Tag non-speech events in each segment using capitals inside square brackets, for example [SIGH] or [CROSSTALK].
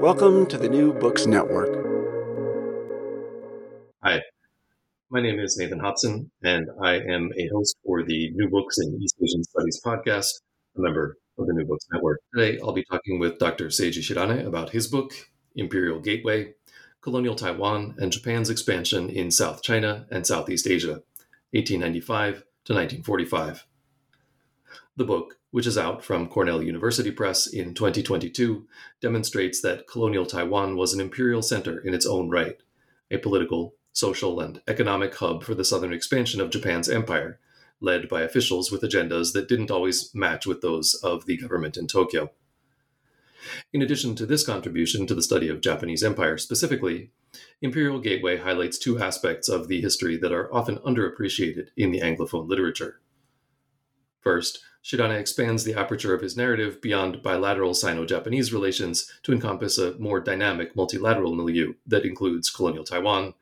Welcome to the New Books Network. Hi, my name is Nathan Hobson, and I am a host for the New Books in East Asian Studies podcast, a member of the New Books Network. Today, I'll be talking with Dr. Seiji Shirane about his book, Imperial Gateway Colonial Taiwan and Japan's Expansion in South China and Southeast Asia, 1895 to 1945. The book, which is out from Cornell University Press in 2022, demonstrates that colonial Taiwan was an imperial center in its own right, a political, social, and economic hub for the southern expansion of Japan's empire, led by officials with agendas that didn't always match with those of the government in Tokyo. In addition to this contribution to the study of Japanese empire specifically, Imperial Gateway highlights two aspects of the history that are often underappreciated in the Anglophone literature. First, Shirane expands the aperture of his narrative beyond bilateral Sino Japanese relations to encompass a more dynamic multilateral milieu that includes colonial Taiwan,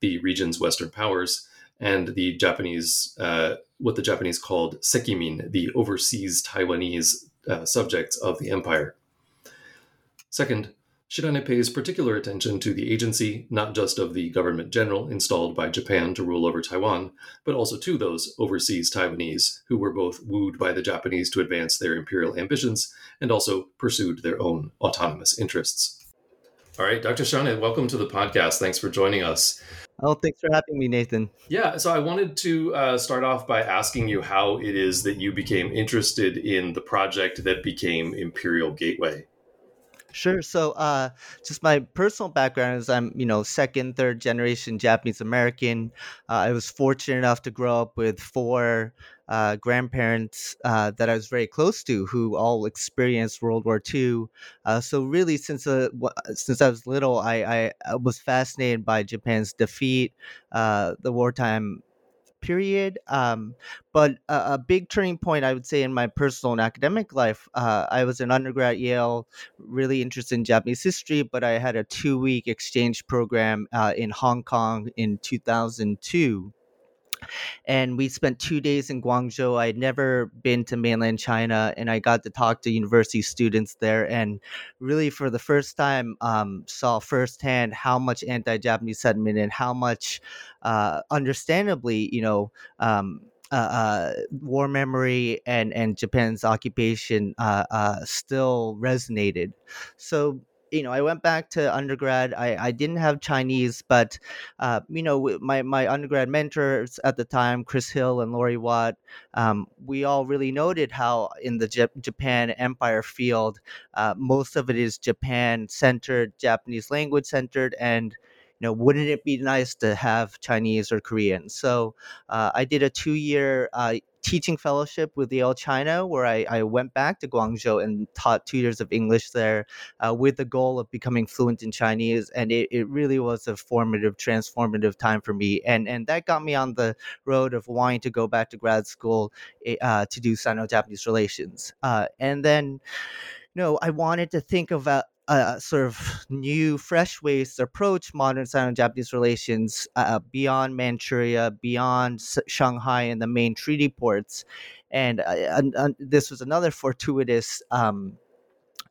the region's Western powers, and the Japanese, uh, what the Japanese called sekimin, the overseas Taiwanese uh, subjects of the empire. Second, Shirane pays particular attention to the agency not just of the government general installed by Japan to rule over Taiwan, but also to those overseas Taiwanese who were both wooed by the Japanese to advance their imperial ambitions and also pursued their own autonomous interests. All right, Dr. Shirane, welcome to the podcast. Thanks for joining us. Oh, thanks for having me, Nathan. Yeah, so I wanted to uh, start off by asking you how it is that you became interested in the project that became Imperial Gateway. Sure. So, uh, just my personal background is I'm, you know, second, third generation Japanese American. Uh, I was fortunate enough to grow up with four uh, grandparents uh, that I was very close to, who all experienced World War II. Uh, so, really, since uh, since I was little, I, I was fascinated by Japan's defeat, the wartime period. Um, but a, a, big turning point, I would say, in my personal and academic life, uh, I was an undergrad at Yale, really interested in Japanese history, but I had a two week exchange program uh, in Hong Kong in 2002 and we spent two days in Guangzhou. I'd never been to mainland China, and I got to talk to university students there, and really for the first time um, saw firsthand how much anti-Japanese sentiment and how much, uh, understandably, you know. Um, uh, uh, war memory and and Japan's occupation uh, uh still resonated. So you know, I went back to undergrad. I, I didn't have Chinese, but uh, you know, my my undergrad mentors at the time, Chris Hill and Lori Watt, um, we all really noted how in the J- Japan Empire field, uh, most of it is Japan centered, Japanese language centered, and you know, wouldn't it be nice to have Chinese or Korean? So uh, I did a two year uh, teaching fellowship with Yale China, where I, I went back to Guangzhou and taught two years of English there uh, with the goal of becoming fluent in Chinese. And it, it really was a formative, transformative time for me. And, and that got me on the road of wanting to go back to grad school eh, uh, to do Sino Japanese relations. Uh, and then no, I wanted to think of a, a sort of new, fresh ways to approach modern Sino-Japanese relations uh, beyond Manchuria, beyond Shanghai and the main treaty ports, and, uh, and, and this was another fortuitous. Um,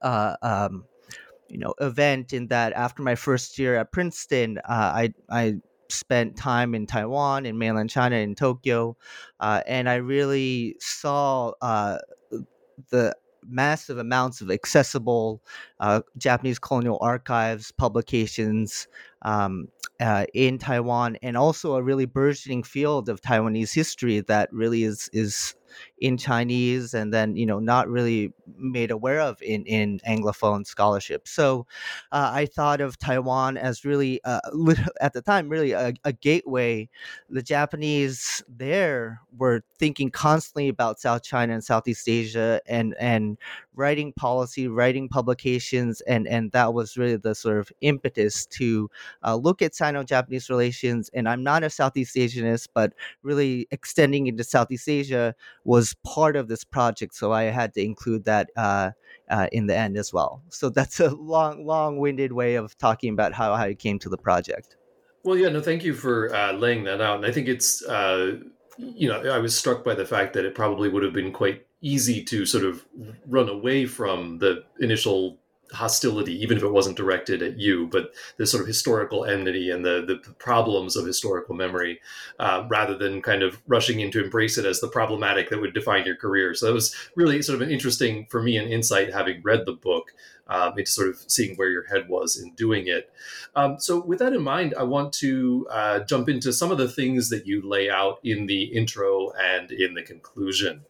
uh, um, you know, event in that after my first year at Princeton, uh, I I spent time in Taiwan, in mainland China, in Tokyo, uh, and I really saw uh, the massive amounts of accessible uh, Japanese colonial archives, publications um, uh, in Taiwan, and also a really burgeoning field of Taiwanese history that really is is in Chinese and then you know not really made aware of in in Anglophone scholarship. So uh, I thought of Taiwan as really uh, [LAUGHS] at the time really a, a, gateway. The Japanese there were thinking constantly about South China and Southeast Asia and and writing policy, writing publications, and and that was really the sort of impetus to uh, look at Sino-Japanese relations. And I'm not a Southeast Asianist, but really extending into Southeast Asia was part of this project, so I had to include that uh, uh, in the end as well. So that's a long, long-winded way of talking about how how I came to the project. Well, yeah, no, thank you for uh, laying that out, and I think it's uh, you know I was struck by the fact that it probably would have been quite easy to sort of run away from the initial hostility, even if it wasn't directed at you, but the sort of historical enmity and the the problems of historical memory, uh, rather than kind of rushing in to embrace it as the problematic that would define your career. So that was really sort of an interesting for me an insight having read the book. Um, into sort of seeing where your head was in doing it. Um, so, with that in mind, I want to uh, jump into some of the things that you lay out in the intro and in the conclusion.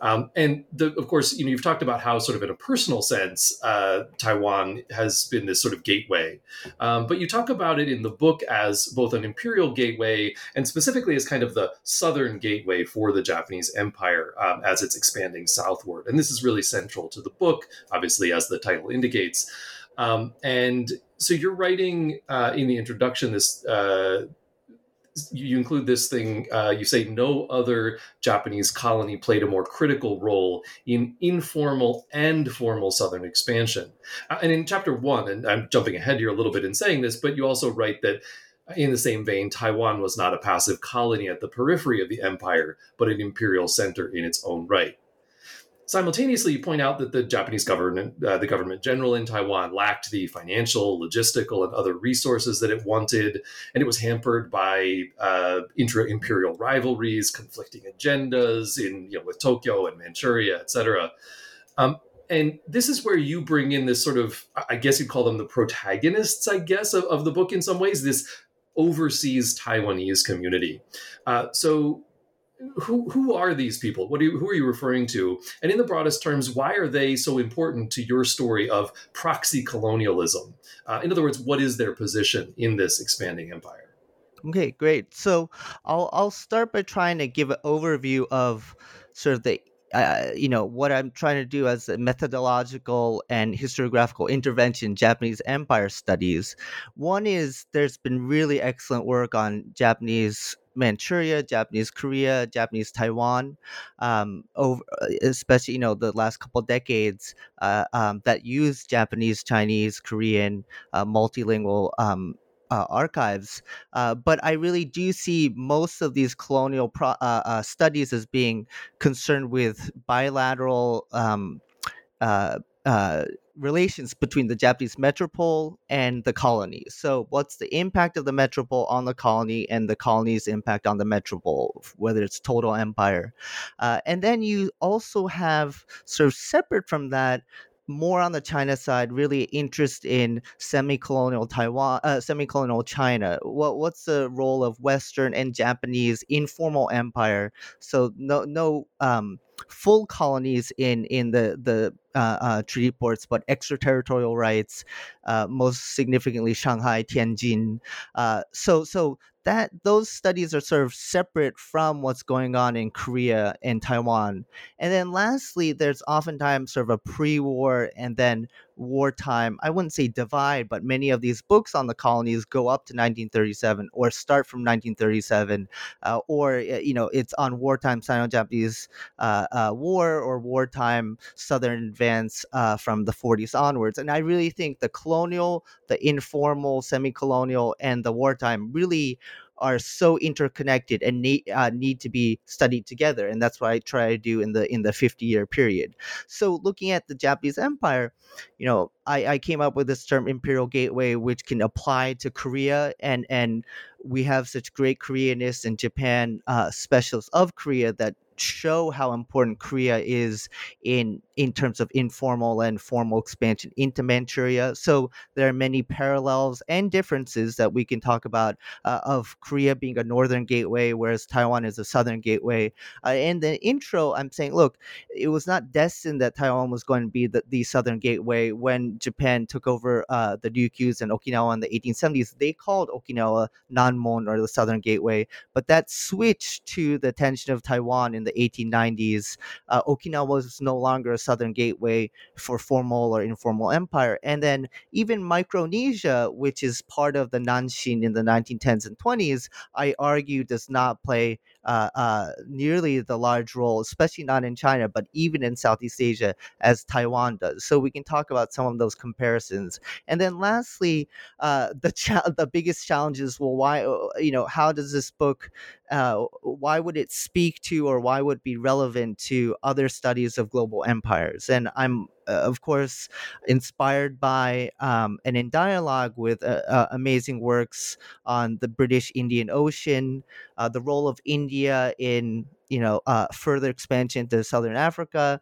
Um, and the, of course, you know, you've talked about how, sort of in a personal sense, uh, Taiwan has been this sort of gateway. Um, but you talk about it in the book as both an imperial gateway and specifically as kind of the southern gateway for the Japanese Empire um, as it's expanding southward. And this is really central to the book, obviously, as the title indicates. Um, and so you're writing uh, in the introduction this. Uh, you include this thing. Uh, you say no other Japanese colony played a more critical role in informal and formal southern expansion. Uh, and in chapter one, and I'm jumping ahead here a little bit in saying this, but you also write that. In the same vein, Taiwan was not a passive colony at the periphery of the empire, but an imperial center in its own right. Simultaneously, you point out that the Japanese government, uh, the government general in Taiwan, lacked the financial, logistical, and other resources that it wanted, and it was hampered by uh, intra-imperial rivalries, conflicting agendas in you know with Tokyo and Manchuria, etc. Um, and this is where you bring in this sort of, I guess you'd call them the protagonists, I guess, of, of the book in some ways. This overseas Taiwanese community. Uh, so who who are these people? What you, who are you referring to? And in the broadest terms, why are they so important to your story of proxy colonialism? Uh, in other words, what is their position in this expanding empire? Okay, great. So I'll I'll start by trying to give an overview of sort of the uh, you know what I'm trying to do as a methodological and historiographical intervention Japanese Empire studies. One is there's been really excellent work on Japanese Manchuria, Japanese Korea, Japanese Taiwan, um, over uh, especially you know the last couple decades uh, um, that use Japanese, Chinese, Korean, uh, multilingual. Um, uh, archives, uh, but I really do see most of these colonial pro- uh, studies as being concerned with bilateral um, relations between the Japanese metropole and the colony. So, what's the impact of the metropole on the colony and the colony's impact on the metropole, whether it's total empire? Uh, and then you also have, sort of separate from that, more on the China side, really interest in semi-colonial Taiwan, uh, semi-colonial China. What what's the role of Western and Japanese informal empire? So no no um, full colonies in in the the uh, uh, treaty ports, but extraterritorial rights, uh, most significantly Shanghai, Tianjin. Uh, so so that those studies are sort of separate from what's going on in Korea and Taiwan. And then lastly, there's oftentimes sort of a pre-war and then wartime, I wouldn't say divide, but many of these books on the colonies go up to 1937 or start from 1937, uh, or, you know, it's on wartime Sino Japanese uh, uh, war or wartime Southern advance uh, from the 40s onwards. And I really think the colonial, the informal, semi colonial, and the wartime really are so interconnected and need, uh, need to be studied together and that's what i try to do in the in the 50 year period. So looking at the japanese empire you know I, I came up with this term imperial gateway which can apply to korea and and we have such great koreanists and japan uh, specialists of korea that show how important Korea is in in terms of informal and formal expansion into Manchuria. So there are many parallels and differences that we can talk about uh, of Korea being a northern gateway, whereas Taiwan is a southern gateway. Uh, in the intro, I'm saying, look, it was not destined that Taiwan was going to be the, the southern gateway when Japan took over uh, the Ryukyus and Okinawa in the 1870s. They called Okinawa Nanmon or the southern gateway, but that switched to the attention of Taiwan in the 1890s. Uh, Okinawa was no longer a southern gateway for formal or informal empire. And then even Micronesia, which is part of the Nanshin in the 1910s and 20s, I argue does not play uh, uh, nearly the large role, especially not in China, but even in Southeast Asia as Taiwan does. So we can talk about some of those comparisons. And then lastly, uh, the cha- the biggest challenges. Well, why uh, you know how does this book? Uh, why would it speak to or why would be relevant to other studies of global empires? And I'm of course, inspired by um, and in dialogue with uh, uh, amazing works on the British Indian Ocean, uh, the role of India in you know uh, further expansion to Southern Africa,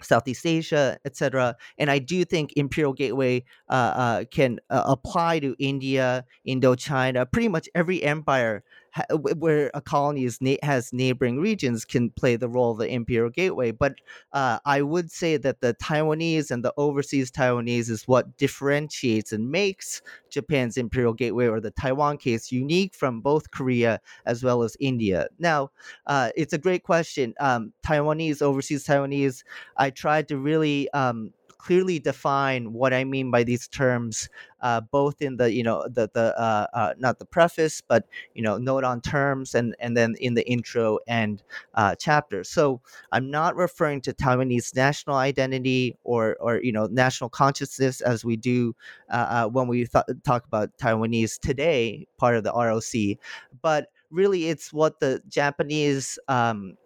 Southeast Asia, etc. And I do think Imperial Gateway uh, uh, can uh, apply to India, Indochina, pretty much every empire ha- where a colony na- has neighboring regions can play the role of the Imperial Gateway. But uh, I would say that the Taiwanese and the overseas Taiwanese is what differentiates and makes Japan's Imperial Gateway or the Taiwan case unique from both Korea as well as India. Now, uh, it's a great question. Um, Taiwanese, overseas Taiwanese, I tried to really um, clearly define what I mean by these terms, uh, both in the you know the the uh, uh, not the preface, but you know note on terms, and and then in the intro and uh, chapter. So I'm not referring to Taiwanese national identity or or you know national consciousness as we do uh, uh, when we th- talk about Taiwanese today, part of the ROC, but really it's what the Japanese um,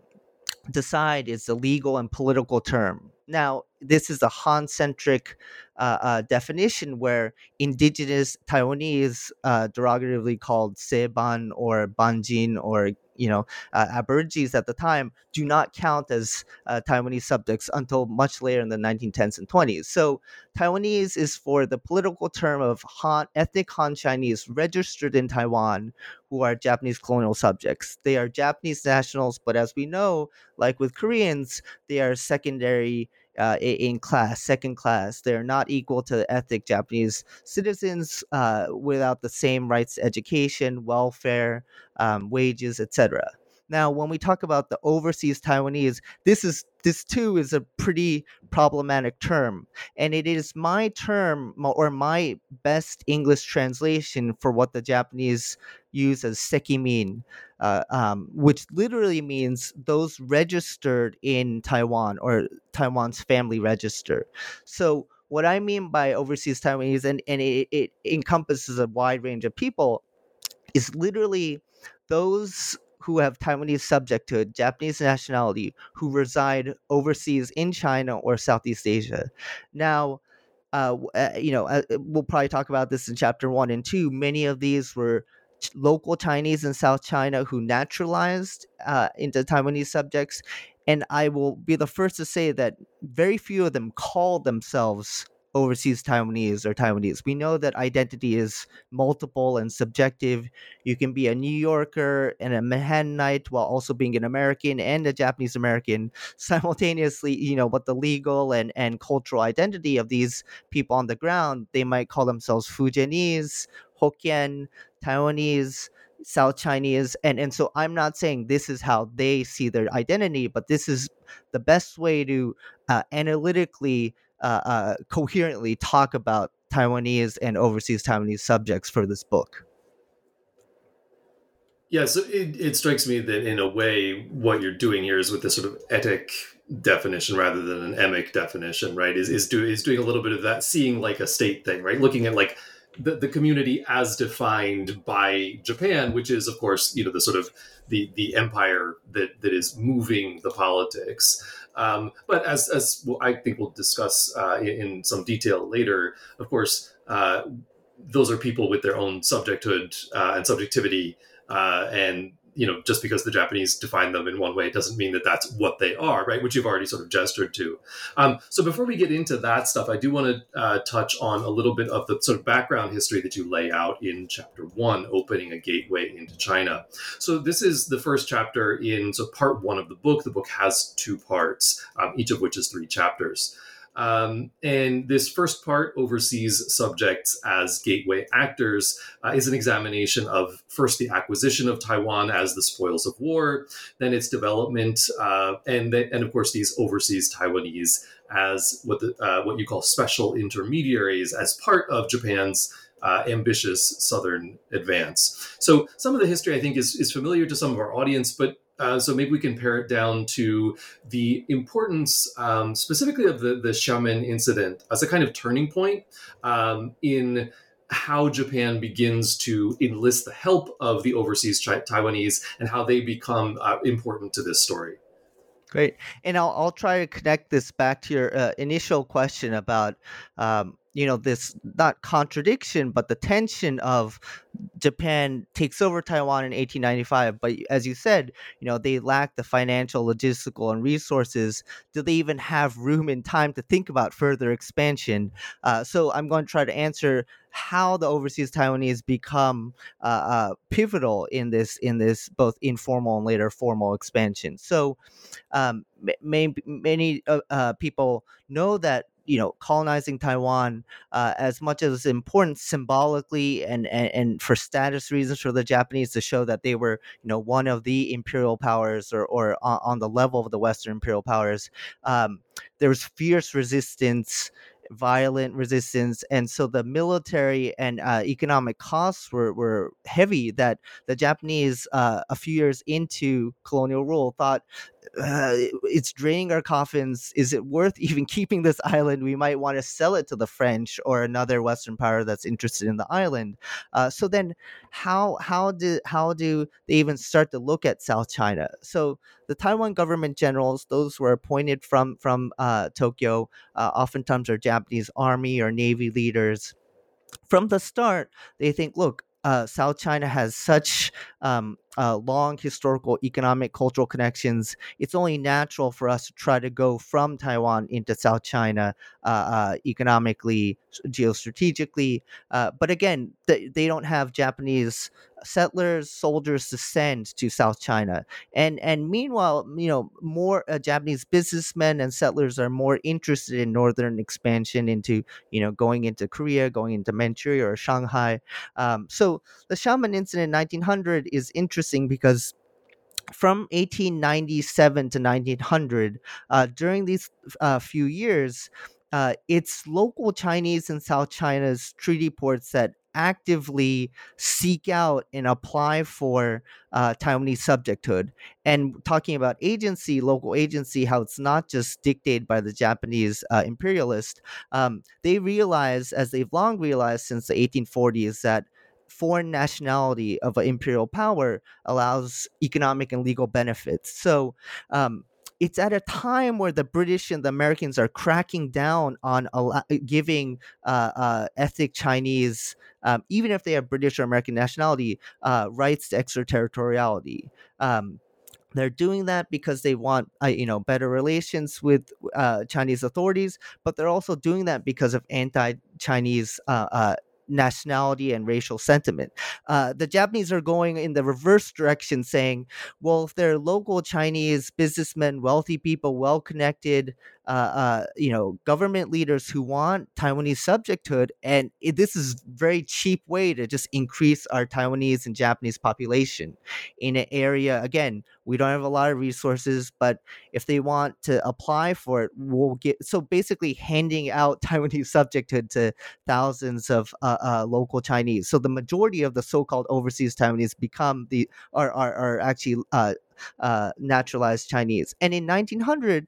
decide is the legal and political term. Now, this is a Han centric uh, uh, definition where indigenous Taiwanese, uh, derogatively called Seban or Banjin or you know uh, Aborigines at the time, do not count as uh, Taiwanese subjects until much later in the 1910s and 20s. So Taiwanese is for the political term of Han, ethnic Han Chinese registered in Taiwan who are Japanese colonial subjects. They are Japanese nationals, but as we know, like with Koreans, they are secondary uh, in class, second class. They're not equal to ethnic Japanese citizens uh, without the same rights education, welfare, um, wages, etc. Now, when we talk about the overseas Taiwanese, this is this too is a pretty problematic term, and it is my term or my best English translation for what the Japanese use as sekimin, uh, um, which literally means those registered in Taiwan or Taiwan's family register. So what I mean by overseas Taiwanese, and, and it, it encompasses a wide range of people, is literally those who have Taiwanese subjecthood, Japanese nationality, who reside overseas in China or Southeast Asia. Now, uh, uh you know, uh, we'll probably talk about this in chapter one and two. Many of these were local Chinese in South China who naturalized uh, into Taiwanese subjects. And I will be the first to say that very few of them call themselves overseas Taiwanese or Taiwanese. We know that identity is multiple and subjective. You can be a New Yorker and a Manhattanite while also being an American and a Japanese American [LAUGHS] simultaneously, you know, but the legal and, and cultural identity of these people on the ground, they might call themselves Fujianese, Hokkien, Taiwanese, South Chinese, and and so I'm not saying this is how they see their identity, but this is the best way to uh, analytically uh, uh, coherently talk about Taiwanese and overseas Taiwanese subjects for this book. Yeah, so it, it strikes me that in a way, what you're doing here is with this sort of etic definition rather than an emic definition, right? Is is, do, is doing a little bit of that seeing like a state thing, right? Looking at like the, the community as defined by Japan, which is of course you know the sort of the the empire that that is moving the politics. Um, but as as I think we'll discuss uh, in, in, some detail later, of course, uh, those are people with their own subjecthood uh, and subjectivity, uh, and you know, just because the Japanese define them in one way doesn't mean that that's what they are, right? Which you've already sort of gestured to. Um, so before we get into that stuff, I do want to uh, touch on a little bit of the sort of background history that you lay out in chapter one, opening a gateway into China. So this is the first chapter in so part one of the book. The book has two parts, um, each of which is three chapters. Um, and this first part, overseas subjects as gateway actors, uh, is an examination of first the acquisition of Taiwan as the spoils of war, then its development, uh, and the, and of course these overseas Taiwanese as what the, uh, what you call special intermediaries as part of Japan's uh, ambitious southern advance. So some of the history I think is, is familiar to some of our audience, but uh, so maybe we can pare it down to the importance um, specifically of the, the Xiamen incident as a kind of turning point um, in how Japan begins to enlist the help of the overseas Taiwanese and how they become uh, important to this story. Great. And I'll, I'll try to connect this back to your uh, initial question about um, you know this not contradiction but the tension of Japan takes over Taiwan in 1895 but as you said you know they lack the financial logistical and resources. Do they even have room and time to think about further expansion? Uh, so I'm going to try to answer how the overseas Taiwanese become uh, uh, pivotal in this in this both informal and later formal expansion. So um, may, many uh, uh, people know that you know colonizing Taiwan uh, as much as it's important symbolically and, and and for status reasons for the Japanese to show that they were you know one of the imperial powers or or on, on the level of the Western imperial powers. Um, there was fierce resistance violent resistance and so the military and uh, economic costs were, were heavy that the japanese uh, a few years into colonial rule thought uh, it's draining our coffins. Is it worth [LAUGHS] even keeping this island? We might want to sell it to the French or another Western power that's interested in the island. Uh, so then, how how do how do they even start to look at South China? So the Taiwan government generals, those were appointed from from uh, Tokyo, uh, oftentimes are Japanese army or navy leaders from the start, they think, look, uh, South China has such um, uh, long historical, economic, cultural connections. It's only natural for us to try to go from Taiwan into South China uh, uh economically, geostrategically. Uh, but again, they, they don't have Japanese settlers, soldiers to send to South China. And and meanwhile, you know, more uh, Japanese businessmen and settlers are more interested in northern expansion into, you know, going into Korea, going into Manchuria or Shanghai. Um, so the Xiamen incident in 1900 is interesting because from 1897 to 1900, uh, during these uh, few years, uh, it's local Chinese in South China's treaty ports that actively seek out and apply for uh, Taiwanese subjecthood. And talking about agency, local agency, how it's not just dictated by the Japanese uh, imperialist, um, they realize, as they've long realized since the 1840s, that foreign nationality of an imperial power allows economic and legal benefits. So, um, it's at a time where the British and the Americans are cracking down on giving uh, uh, ethnic Chinese, um, even if they have British or American nationality, uh, rights to extraterritoriality. Um, they're doing that because they want, uh, you know, better relations with uh, Chinese authorities, but they're also doing that because of anti-Chinese uh, uh nationality and racial sentiment. Uh, the Japanese are going in the reverse direction, saying, well, if they're local Chinese businessmen, wealthy people, well connected, uh, uh, you know, government leaders who want Taiwanese subjecthood, and it, this is very cheap way to just increase our Taiwanese and Japanese population in an area. Again, we don't have a lot of resources, but if they want to apply for it, we'll get. So basically, handing out [LAUGHS] Taiwanese subjecthood to thousands of uh, uh, local Chinese. So the majority of the so-called overseas Taiwanese become the are are, are actually uh, uh, naturalized Chinese. And in 1900,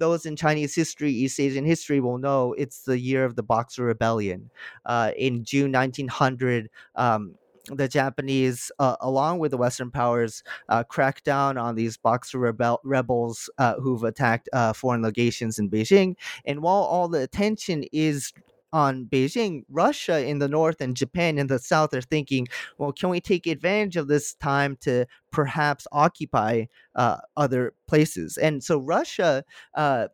those in Chinese history, East Asian history, will know it's the year of the Boxer Rebellion. Uh, in June 1900, um, the Japanese, uh, along with the Western powers, uh, cracked down on these Boxer rebel- rebels uh, who've attacked uh, foreign legations in Beijing. And while all the attention is on Beijing, Russia in the north and Japan in the south are thinking, well, can we take advantage of this time to perhaps occupy uh, other places? And so Russia. Uh,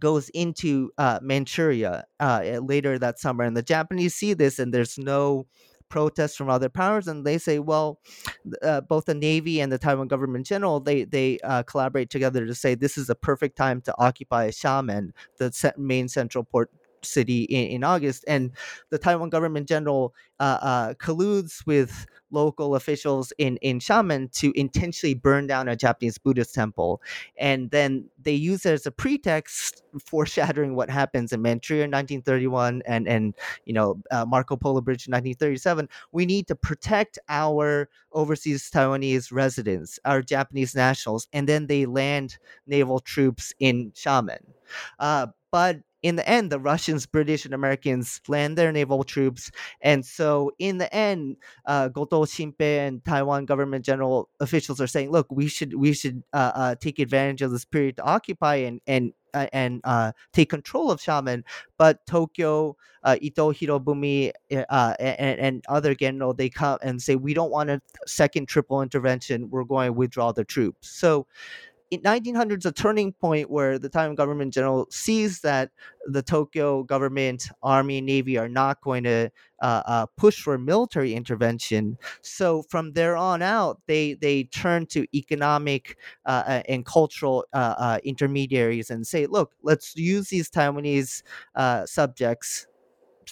goes into uh, Manchuria uh, later that summer, and the Japanese see this, and there's no protests from other powers, and they say, well, uh, both the Navy and the Taiwan government general they they uh, collaborate together to say this is a perfect time to occupy Xiamen, the main central port city in, in August, and the Taiwan government general uh, uh, colludes with local officials in in Xiamen to intentionally burn down a Japanese Buddhist temple, and then they use it as a pretext [LAUGHS] foreshadowing what happens in Manchuria in 1931 and and you know uh, Marco Polo Bridge in 1937. We need to protect our overseas Taiwanese residents, our Japanese nationals, and then they land naval troops in Xiamen. Uh, but in the end, the Russians, British, and Americans land their naval troops. And so, in the end, uh, Goto Shinpei and Taiwan government general officials are saying, "Look, we should we should uh, uh, take advantage of this period to occupy and and uh, and uh, take control of Xiamen." But Tokyo, uh, Ito Hirobumi, and, and other general, they come and say, "We don't want a second triple intervention. We're going to withdraw the troops." So 1900s a turning point where the Taiwan government general sees that the Tokyo government, army, navy are not going to uh, uh, push for military intervention. So from there on out, they they turn to economic uh, uh and cultural uh, uh, intermediaries and say, look, let's use these Taiwanese subjects,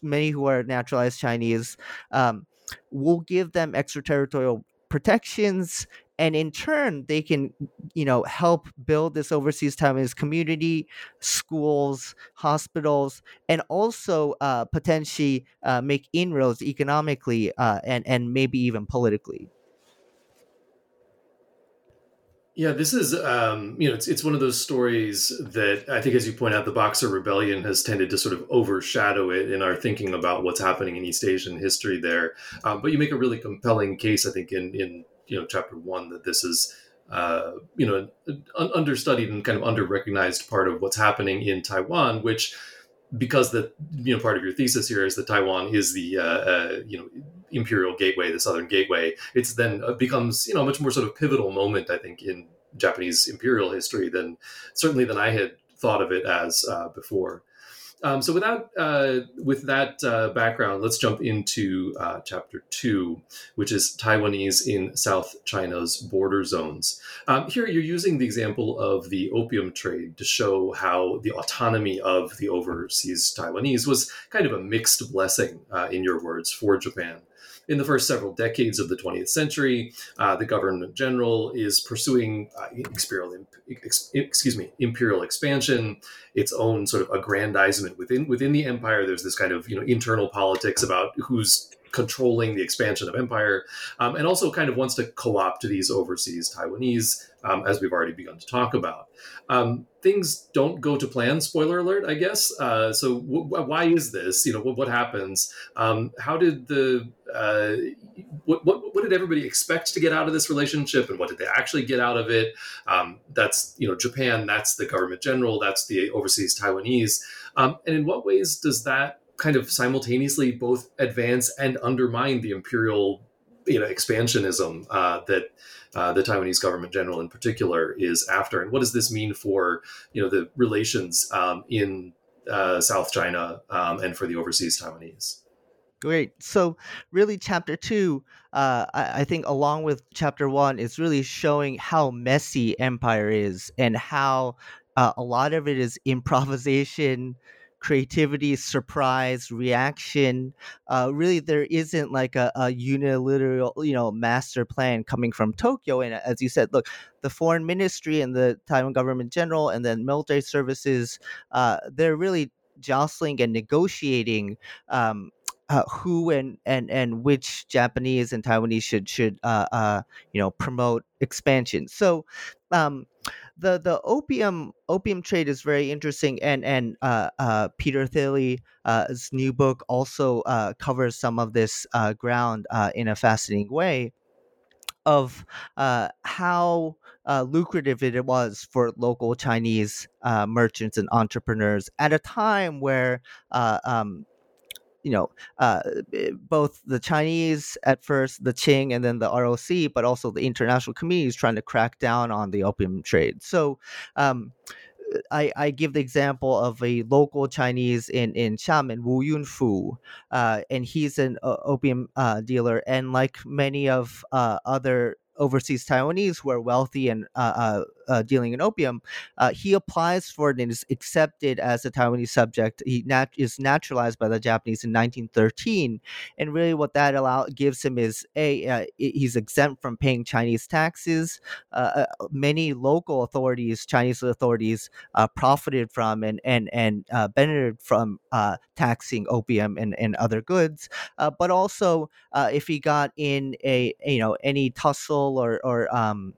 many who are naturalized Chinese. Um, we'll give them extraterritorial protections and in turn they can you know help build this overseas taiwanese community schools hospitals and also uh, potentially uh, make inroads economically uh, and and maybe even politically yeah, this is um, you know it's it's one of those stories that I think, as you point out, the Boxer Rebellion has tended to sort of overshadow it in our thinking about what's happening in East Asian history there. Um, but you make a really compelling case, I think, in in you know chapter one that this is uh, you know an understudied and kind of under recognized part of what's happening in Taiwan, which because the you know part of your thesis here is that Taiwan is the uh, uh, you know imperial gateway, the southern gateway. It's then uh, becomes you know a much more sort of pivotal moment, I think, in Japanese imperial history than certainly than I had thought of it as uh, before. Um, so without uh, with that uh, background, let's jump into uh, chapter two, which is Taiwanese in South China's border zones. Um, here, you're using the example of the opium trade to show how the autonomy of the overseas Taiwanese was kind of a mixed blessing, uh, in your words, for Japan in the first several decades of the 20th century, uh, the government general is pursuing uh, imperial, excuse me, imperial expansion, its own sort of aggrandizement within within the empire. There's this kind of you know internal politics about who's controlling the expansion of empire, um, and also kind of wants to co-opt these overseas Taiwanese, um, as we've already begun to talk about. Um, things don't go to plan. Spoiler alert, I guess. Uh, so w- why is this? You know, what, what happens? Um, how did the uh, what, what, what did everybody expect to get out of this relationship, and what did they actually get out of it? Um, that's you know Japan. That's the government general. That's the overseas Taiwanese. Um, and in what ways does that kind of simultaneously both advance and undermine the imperial you know expansionism uh, that uh, the Taiwanese government general in particular is after, and what does this mean for you know the relations um, in uh, South China um, and for the overseas Taiwanese? Great. So, really, chapter two, uh, I, I, think, along with chapter one, is really showing how messy empire is and how uh, a lot of it is improvisation, creativity, surprise, reaction. Uh, really, there isn't like a, a unilateral, you know, master plan coming from Tokyo. And as you said, look, the foreign ministry and the Taiwan government general and then military services, uh, they're really jostling and negotiating um, uh, who and, and and which Japanese and Taiwanese should should uh, uh, you know promote expansion. So um, the the opium opium trade is very interesting, and and uh, uh, Peter Thilly's uh, new book also uh, covers some of this uh, ground in a fascinating way of how uh, lucrative it was for local Chinese uh, merchants and entrepreneurs at a time where uh, um, you know, uh, both the Chinese at first, the Qing, and then the ROC, but also the international community is trying to crack down on the opium trade. So, um, I, I give the example of a local Chinese in, in Xiamen, Wu Yunfu, uh, and he's an uh, opium uh, dealer. And like many of uh, other overseas Taiwanese who are wealthy and uh, uh, uh, dealing in opium, uh, he applies for it and is accepted as a Taiwanese subject. He nat- is naturalized by the Japanese in 1913, and really what that allow gives him is a uh, he's exempt from paying Chinese taxes. Many local authorities, Chinese authorities, profited from and and and benefited from taxing opium and, and other goods. but also, if he got in a you know any tussle or or um,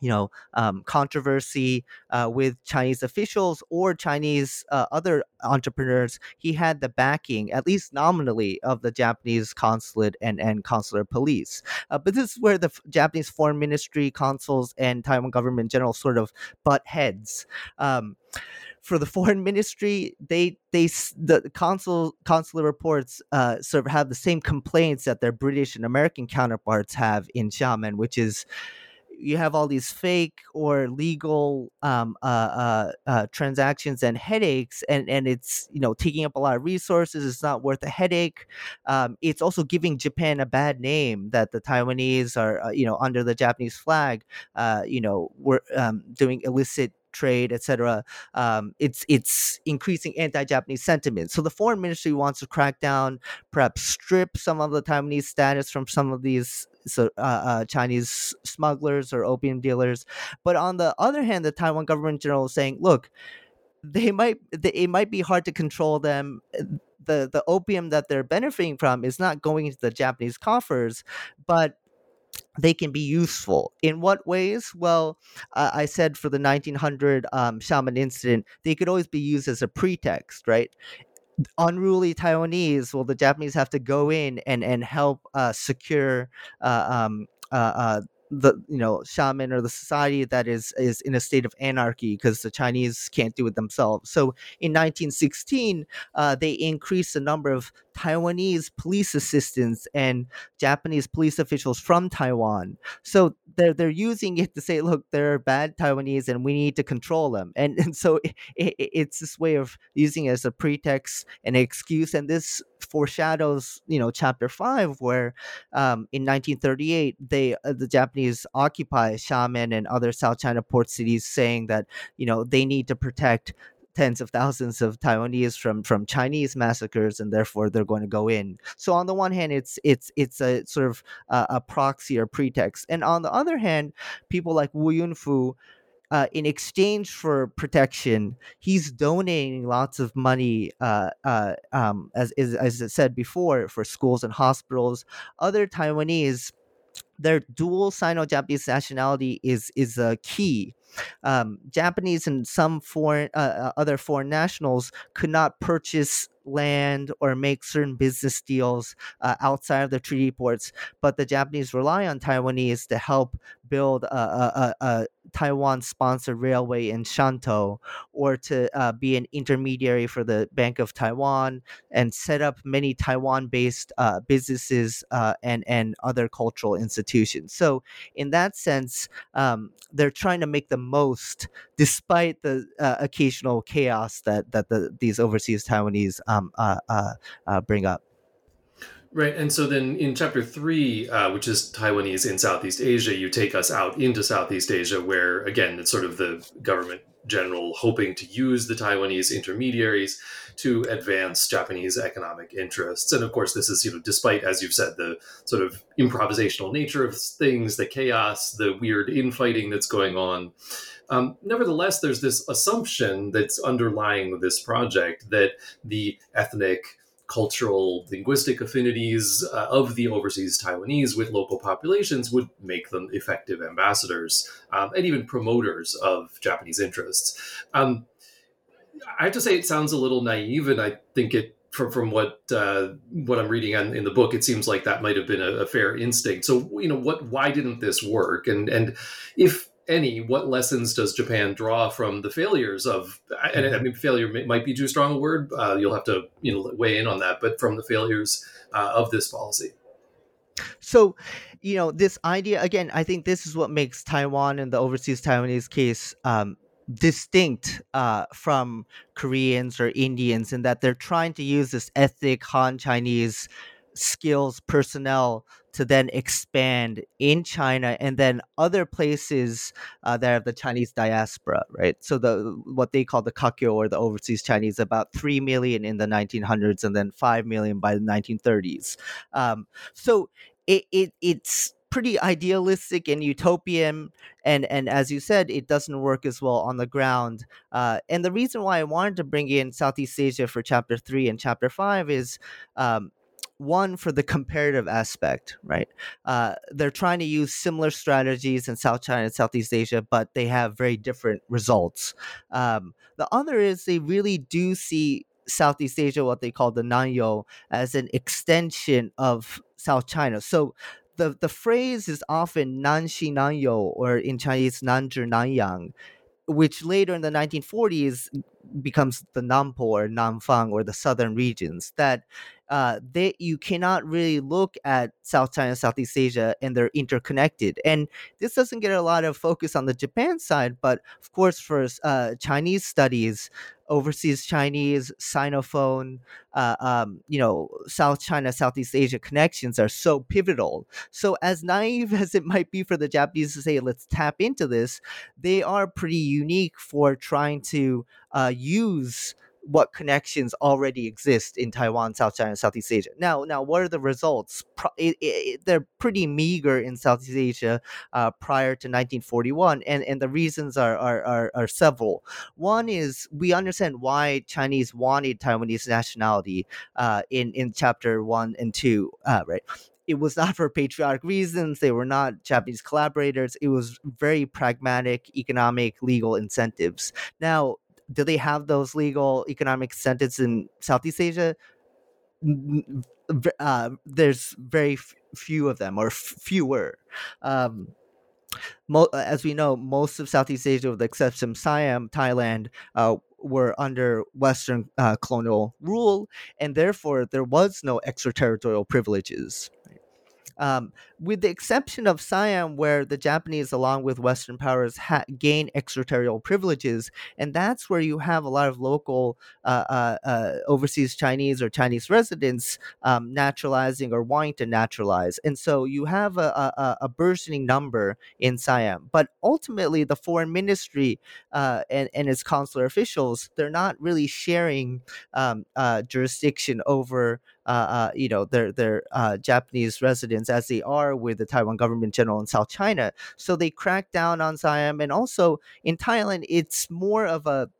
you know um, controversy uh, with Chinese officials or Chinese uh, other entrepreneurs, he had the backing, at least nominally, of the Japanese consulate and, and consular police. Uh, but this is where the f- Japanese foreign ministry, consuls, and Taiwan government general sort of butt heads. Um, for the foreign ministry, they they the consul consular reports uh, sort of have the same complaints that their British and American counterparts have in Xiamen, which is you have all these fake or legal um, uh, uh, uh, transactions and headaches, and and it's you know taking up a lot of resources. It's not worth a headache. Um, it's also giving Japan a bad name that the Taiwanese are uh, you know under the Japanese flag, uh, you know, we're um, doing illicit trade, etc. Um, it's it's increasing anti-Japanese sentiment. So the foreign ministry wants to crack down, perhaps strip some of the Taiwanese status from some of these so uh, uh, Chinese smugglers or opium dealers. But on the other hand, the Taiwan government general is saying, look, they might they, it might be hard to control them. The the opium that they're benefiting from is not going into the Japanese coffers, but they can be useful. In what ways? Well, uh, I said for the 1900 um, Xiamen incident, they could always be used as a pretext, right? unruly Taiwanese, well, the Japanese have to go in and and help uh, secure uh, um, uh, uh the you know Xiamen or the society that is is in a state of anarchy because the Chinese can't do it themselves. So in 1916, uh, they increased the number of Taiwanese police assistants and Japanese police officials from Taiwan. So they're they're using it to say, look, there are bad Taiwanese and we need to control them. And and so [LAUGHS] it, it, it's this way of using it as a pretext and an excuse. And this foreshadows, you know, chapter five, where um, in 1938 they uh, the Japanese occupy Xiamen and other South China port cities, saying that you know they need to protect tens of thousands of Taiwanese from from Chinese massacres, and therefore they're going to go in. So on the one hand, it's it's it's a sort of uh, a proxy or pretext, and on the other hand, people like Wu Yunfu. Uh, in exchange for protection, he's donating lots of money, uh, uh, um, as, as as I said before, for schools and hospitals. Other Taiwanese their dual Sino-Japanese nationality is is a key. Um, Japanese and some foreign uh, uh, other foreign nationals could not purchase land or make certain business deals uh, outside of the treaty ports, but the Japanese rely on Taiwanese to help build a, a, a Taiwan sponsored railway in Shantou or to uh, be an intermediary for the Bank of Taiwan and set up many Taiwan based uh, businesses uh, and, and other cultural institutions. So, in that sense, um, they're trying to make the most despite the uh, occasional chaos that, that the, these overseas Taiwanese um, uh, uh, bring up. Right. And so then in chapter three, uh, which is Taiwanese in Southeast Asia, you take us out into Southeast Asia, where again, it's sort of the government general hoping to use the Taiwanese intermediaries to advance Japanese economic interests. And of course, this is, you know, despite, as you've said, the sort of improvisational nature of things, the chaos, the weird infighting that's going on. Um, nevertheless, there's this assumption that's underlying this project that the ethnic cultural, linguistic affinities uh, of the overseas Taiwanese with local populations would make them effective ambassadors um, and even promoters of Japanese interests. Um, I have to say, it sounds a little naive, and I think it from from what uh, what I'm reading in the book, it seems like that might have been a, a, fair instinct. So you know, what why didn't this work? And and if any, what lessons does Japan draw from the failures of? And I mean, failure might be too strong a word. Uh, you'll have to you know weigh in on that. But from the failures uh, of this policy. So, you know, this idea again. I think this is what makes Taiwan and the overseas Taiwanese case um, distinct uh, from Koreans or Indians in that they're trying to use this ethnic Han Chinese skills personnel to then expand in China and then other places uh, that have the Chinese diaspora, right? So the what they call the Kakyo or the overseas Chinese, about three million in the 1900s and then five million by the 1930s. Um, so it, it it's pretty idealistic and utopian and and as you said it doesn't work as well on the ground uh, and the reason why i wanted to bring in southeast asia for chapter three and chapter five is um, one for the comparative aspect right uh, they're trying to use similar strategies in south china and southeast asia but they have very different results um, the other is they really do see Southeast Asia, what they call the Nanyo, as an extension of South China. So the the phrase is often nanshi nanyo or in Chinese nanzhi nanyang, which later in the 1940s becomes the Nampo or Nanfang or the southern regions. That uh, they you cannot really look at South China, Southeast Asia, and they're interconnected. And this doesn't get a lot of focus on the Japan side, but of course, for uh, Chinese studies, overseas Chinese, Sinophone, uh, um, you know, South China, Southeast Asia connections are so pivotal. So, as naive [LAUGHS] as it might be for the Japanese to say, let's tap into this, they are pretty unique for trying to uh, use what connections already exist in Taiwan, South China, Southeast Asia. Now, now, what are the results? It, it, they're pretty meager in Southeast Asia uh, prior to 1941, and, and the reasons are, are, are, are, several. One is we understand why Chinese wanted Taiwanese nationality uh, in in chapter one and two, uh, right? it was not [LAUGHS] for patriotic reasons. They were not Japanese collaborators. It was very pragmatic, economic, legal incentives. Now, do they have those legal economic incentives in Southeast Asia? Uh, there's very f- few of them, or f- fewer. Um, mo- as we know, most of Southeast Asia, with the exception of Siam, Thailand, uh, were under Western uh, colonial rule, and therefore there was no extraterritorial privileges. Um, with the exception of Siam, where the Japanese, along with Western powers, ha- gain extraterritorial privileges, and that's where you have a lot of local uh, uh, uh, overseas Chinese or Chinese residents um, naturalizing or wanting to naturalize, and so you have a, a, a burgeoning number in Siam. But ultimately, the foreign ministry uh, and, and its consular officials, they're not really sharing um, uh, jurisdiction over uh, uh, you know their their uh, Japanese residents as they are with the Taiwan government general in South China. So they crack down on Siam, and also in Thailand, it's more of a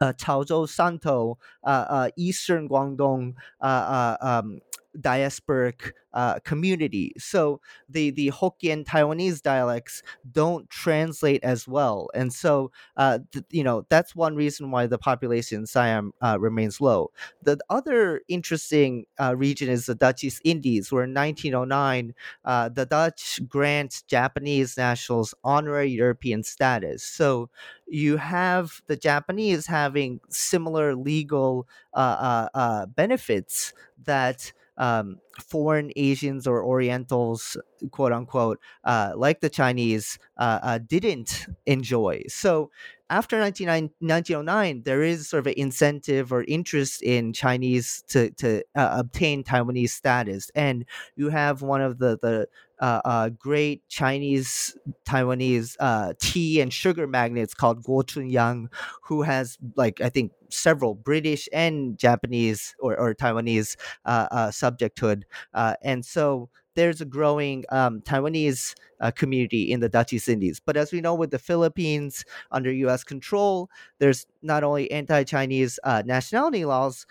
uh, Chaozhou Shantou, uh, uh, Eastern Guangdong uh, uh, um, diasporic uh, community. So the the Hokkien Taiwanese dialects don't translate as well, and so uh, th- you know that's one reason why the population in Siam uh, remains low. The other interesting uh, region is the Dutch East Indies, where in 1909 uh, the Dutch grants Japanese nationals honorary European status. So you have the Japanese having similar legal uh, benefits that um, foreign Asians or Orientals, quote unquote, uh, like the Chinese, uh, uh, didn't enjoy. So after 1909, there is sort of an incentive or interest in Chinese to, to uh, obtain Taiwanese status. And you have one of the, the uh, uh, great Chinese Taiwanese uh, tea and sugar magnates called Guo Chunyang, who has like I think several British and Japanese or, or Taiwanese uh, uh, subjecthood, uh, and so there's a growing um, Taiwanese community in the Dutch East Indies. But as we know, with the Philippines under U.S. control, there's not only anti-Chinese nationality laws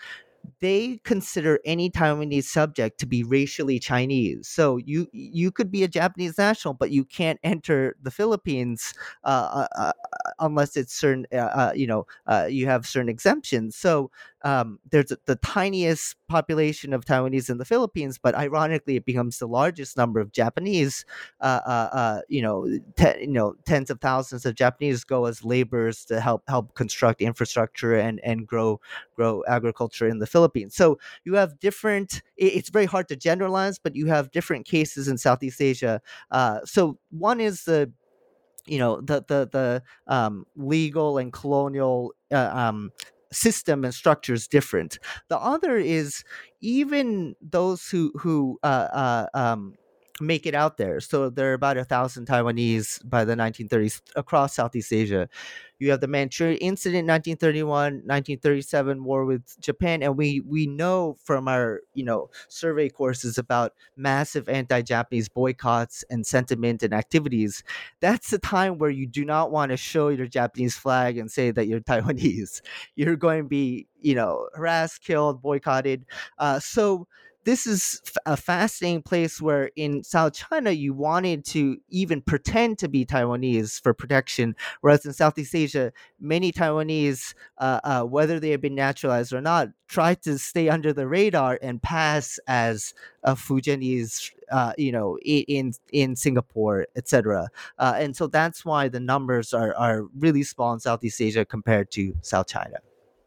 they consider any Taiwanese subject to be racially Chinese. So you you could be a Japanese national, but you can't enter the Philippines uh, uh, uh unless it's certain. Uh, uh you know, uh, you have certain exemptions. So um, there's the tiniest population of Taiwanese in the Philippines, but ironically, it becomes the largest number of Japanese. you know, te- you know, tens of thousands of Japanese go as laborers to help help construct infrastructure and and grow grow agriculture in the Philippines. So you have different. It's very hard to generalize, but you have different cases in Southeast Asia. Uh, so one is the you know the the the um, legal and colonial uh, um, system and structure is different. The other is even those who who uh, uh, um, make it out there. So there are about a thousand Taiwanese by the 1930s across Southeast Asia. You have the Manchuria incident, 1931, 1937 war with Japan, and we we know from our you know survey courses about massive anti-Japanese boycotts and sentiment and activities. That's the time where you do not want to show your Japanese flag and say that you're [LAUGHS] Taiwanese. You're going to be you know harassed, killed, boycotted. Uh, so this is a fascinating place where in South China you wanted to even pretend to be Taiwanese for protection, whereas in Southeast Asia, many Taiwanese, uh, uh, whether they have been naturalized or not, try to stay under the radar and pass as a Fujianese, uh, you know, in in Singapore, etc. Uh, and so that's why the numbers are are really small in Southeast Asia compared to South China.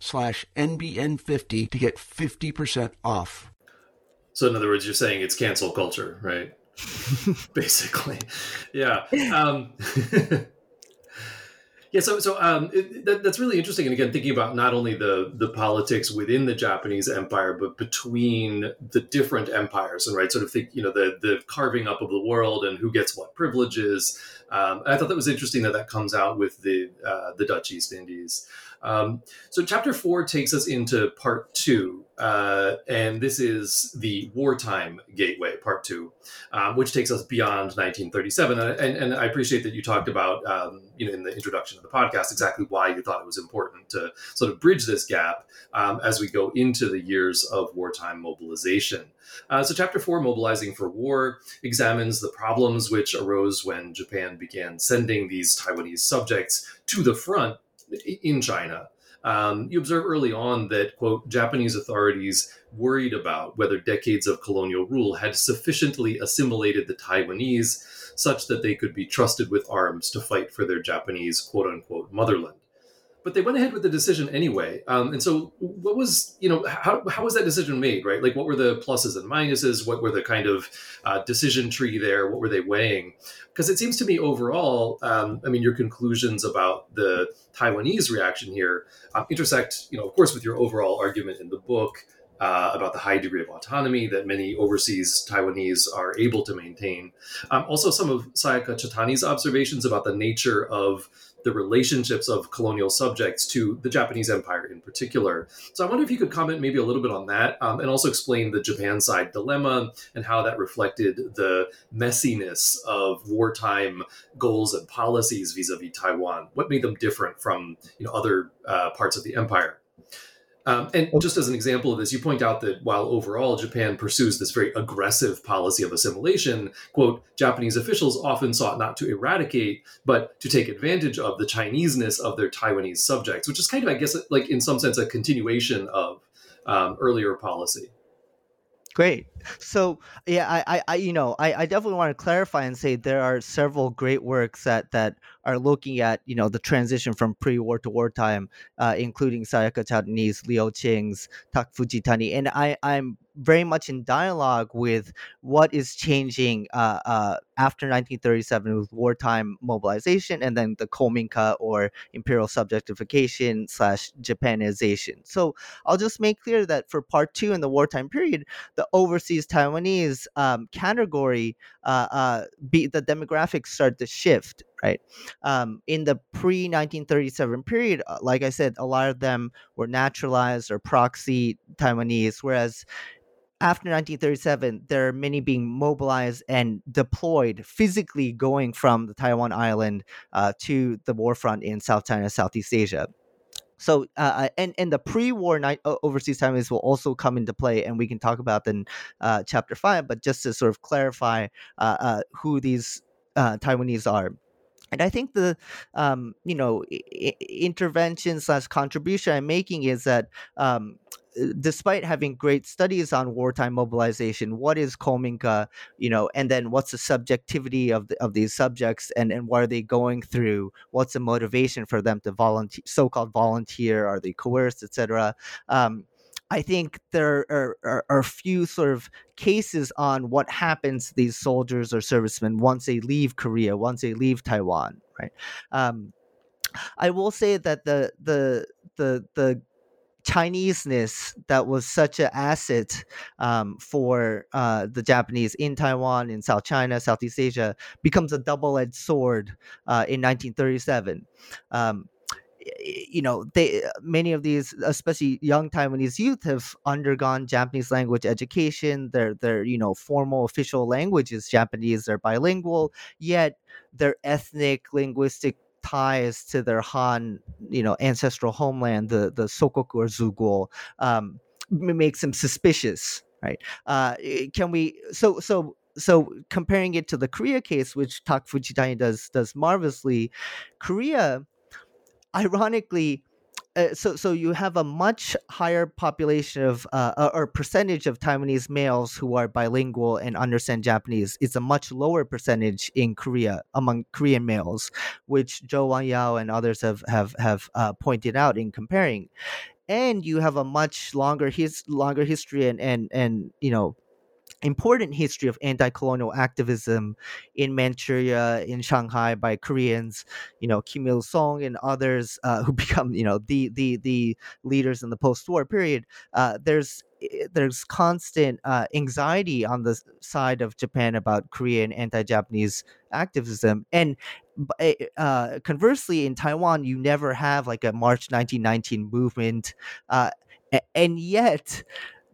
slash NBN50 to get 50% off. So in other words, you're saying it's cancel culture, right? [LAUGHS] Basically. Yeah. Um, [LAUGHS] yeah, so so um, it, that, that's really interesting, and again, thinking about not only the the politics within the Japanese empire, but between the different empires, and right, sort of think you know the the carving up of the world and who gets what privileges. Um, I thought that was interesting that that comes out with the uh, the Dutch East Indies. Um, so, chapter four takes us into part two, uh, and this is the wartime gateway, part two, um, which takes us beyond 1937. And, and, and, I appreciate that you talked about, um, you know, in the introduction of the podcast, exactly why you thought it was important to sort of bridge this gap um, as we go into the years of wartime mobilization. Uh, so, chapter four, Mobilizing for War, examines the problems which arose when Japan began sending these Taiwanese subjects to the front in China. Um, you observe early on that, quote, Japanese authorities worried about whether decades of colonial rule had sufficiently assimilated the Taiwanese such that they could be trusted with arms to fight for their Japanese, quote unquote, motherland but they went ahead with the decision anyway. Um, and so, what was you know how how was that decision made? Right, like what were the pluses and minuses? What were the kind of uh, decision tree there? What were they weighing? Because it seems to me overall, um, I mean, your conclusions about the Taiwanese reaction here um, intersect, you know, of course, with your overall argument in the book. Uh, about the high degree of autonomy that many overseas Taiwanese are able to maintain. Um, also, some of Sayaka Chatani's observations about the nature of the relationships of colonial subjects to the Japanese Empire in particular. So I wonder if you could comment maybe a little bit on that um, and also explain the Japan side dilemma and how that reflected the messiness of wartime goals and policies vis-a-vis Taiwan. What made them different from you know other uh, parts of the empire? Um, and just as an example of this, you point out that while overall Japan pursues this very aggressive policy of assimilation, quote, Japanese officials often sought not to eradicate, but to take advantage of the Chineseness of their Taiwanese subjects, which is kind of, I guess, like in some sense, a continuation of um, earlier policy. Great. So yeah, I, I, I you know, I, I definitely want to clarify and say there are several great works that that are looking at you know the transition from pre-war to wartime, uh, including Sayaka Chatani's, Liu Qing's, Tak Fujitani, and I I'm very much in dialogue with what is changing uh, uh, after 1937 with wartime mobilization and then the Kominka or imperial subjectification slash Japanization. So I'll just make clear that for part two in the wartime period, the overseas Taiwanese um, category, uh, uh, be, the demographics start to shift right? Um, in the pre 1937 period, uh, like I said, a lot of them were naturalized or proxy Taiwanese, whereas after 1937, there are many being mobilized and deployed physically going from the Taiwan island uh, to the war front in South China, Southeast Asia. So, uh, uh and and the pre-war night overseas Taiwanese will also come into play, and we can talk about in uh, chapter five. But just to sort of clarify uh, uh who these Taiwanese are and I think the um, you know I- intervention slash contribution I'm making is that um, uh, despite having great studies on wartime mobilization, what is Kominka, you know, and then what's the subjectivity of the, of these subjects, and and what are they going through? What's the motivation for them to volunteer, so-called volunteer? Are they coerced, etc. Um, I think there are, are, are, few sort of cases on what happens to these soldiers or servicemen once they leave Korea, once they leave Taiwan, right? Um, I will say that the the the the Chineseness that was such an asset um, for uh, the Japanese in Taiwan, in South China, Southeast Asia, becomes a double-edged sword uh, in 1937. Um, you know they many of these especially young taiwanese youth have undergone japanese language education their their you know formal official language is japanese they're bilingual yet their ethnic linguistic ties to their Han, you know, ancestral homeland, the the Sokoku or Zuguo, um, makes them suspicious, right? Uh, can we? So so so comparing it to the Korea case, which Tak Fujitani does does marvelously, Korea, ironically, uh, so so you have a much higher population of uh, uh, or percentage of Taiwanese males who are bilingual and understand Japanese. It's a much lower percentage in Korea among Korean males, which Zhou Wanyao and others have have have uh, pointed out in comparing. And you have a much longer his longer history and and and you know important history of anti-colonial activism in Manchuria, in Shanghai by Koreans, you know, Kim Il Sung and others uh, who [LAUGHS] become, you know, the the the leaders in the post-war period. Uh, there's eh, there's constant uh, anxiety on the side of Japan about Korean anti-Japanese activism, and eh, uh, conversely, in Taiwan, you never have like a March 1919 movement, uh, and yet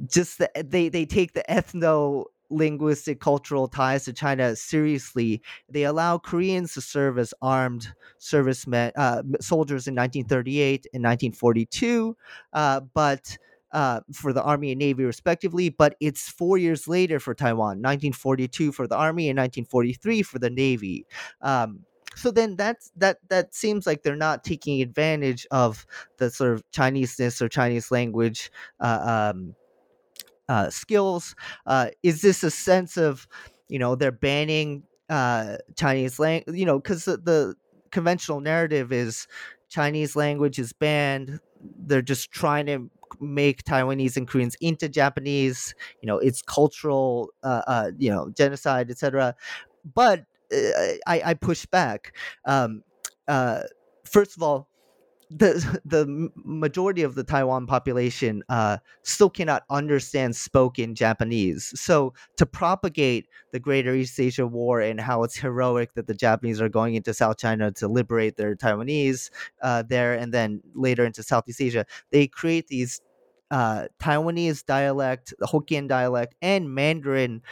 just the, they they take the ethno linguistic cultural ties to China seriously. They allow Koreans to serve as armed servicemen, uh, soldiers in 1938 and 1942, uh, but. Uh, for the Army and Navy, respectively, but it's four years later for Taiwan, 1942 for the Army and 1943 for the Navy. Um, so then that's that that seems like they're not taking advantage of the sort of Chineseness or Chinese language uh, um, uh, skills? Uh, is this a sense of, you know, they're banning uh, Chinese language? You know, because the, the conventional narrative is Chinese language is banned. They're just trying to make Taiwanese and Koreans into Japanese. You know, it's cultural, uh, uh, you know, genocide, etc. But uh, I, I push back. Um, uh, first of all, the [LAUGHS] the majority of the Taiwan population uh, still cannot understand spoken Japanese. So to propagate the Greater East Asia War and how it's heroic that the Japanese are going into South China to liberate their Taiwanese uh, there, and then later into Southeast Asia, they create these uh, Taiwanese dialect, Hokkien dialect, and Mandarin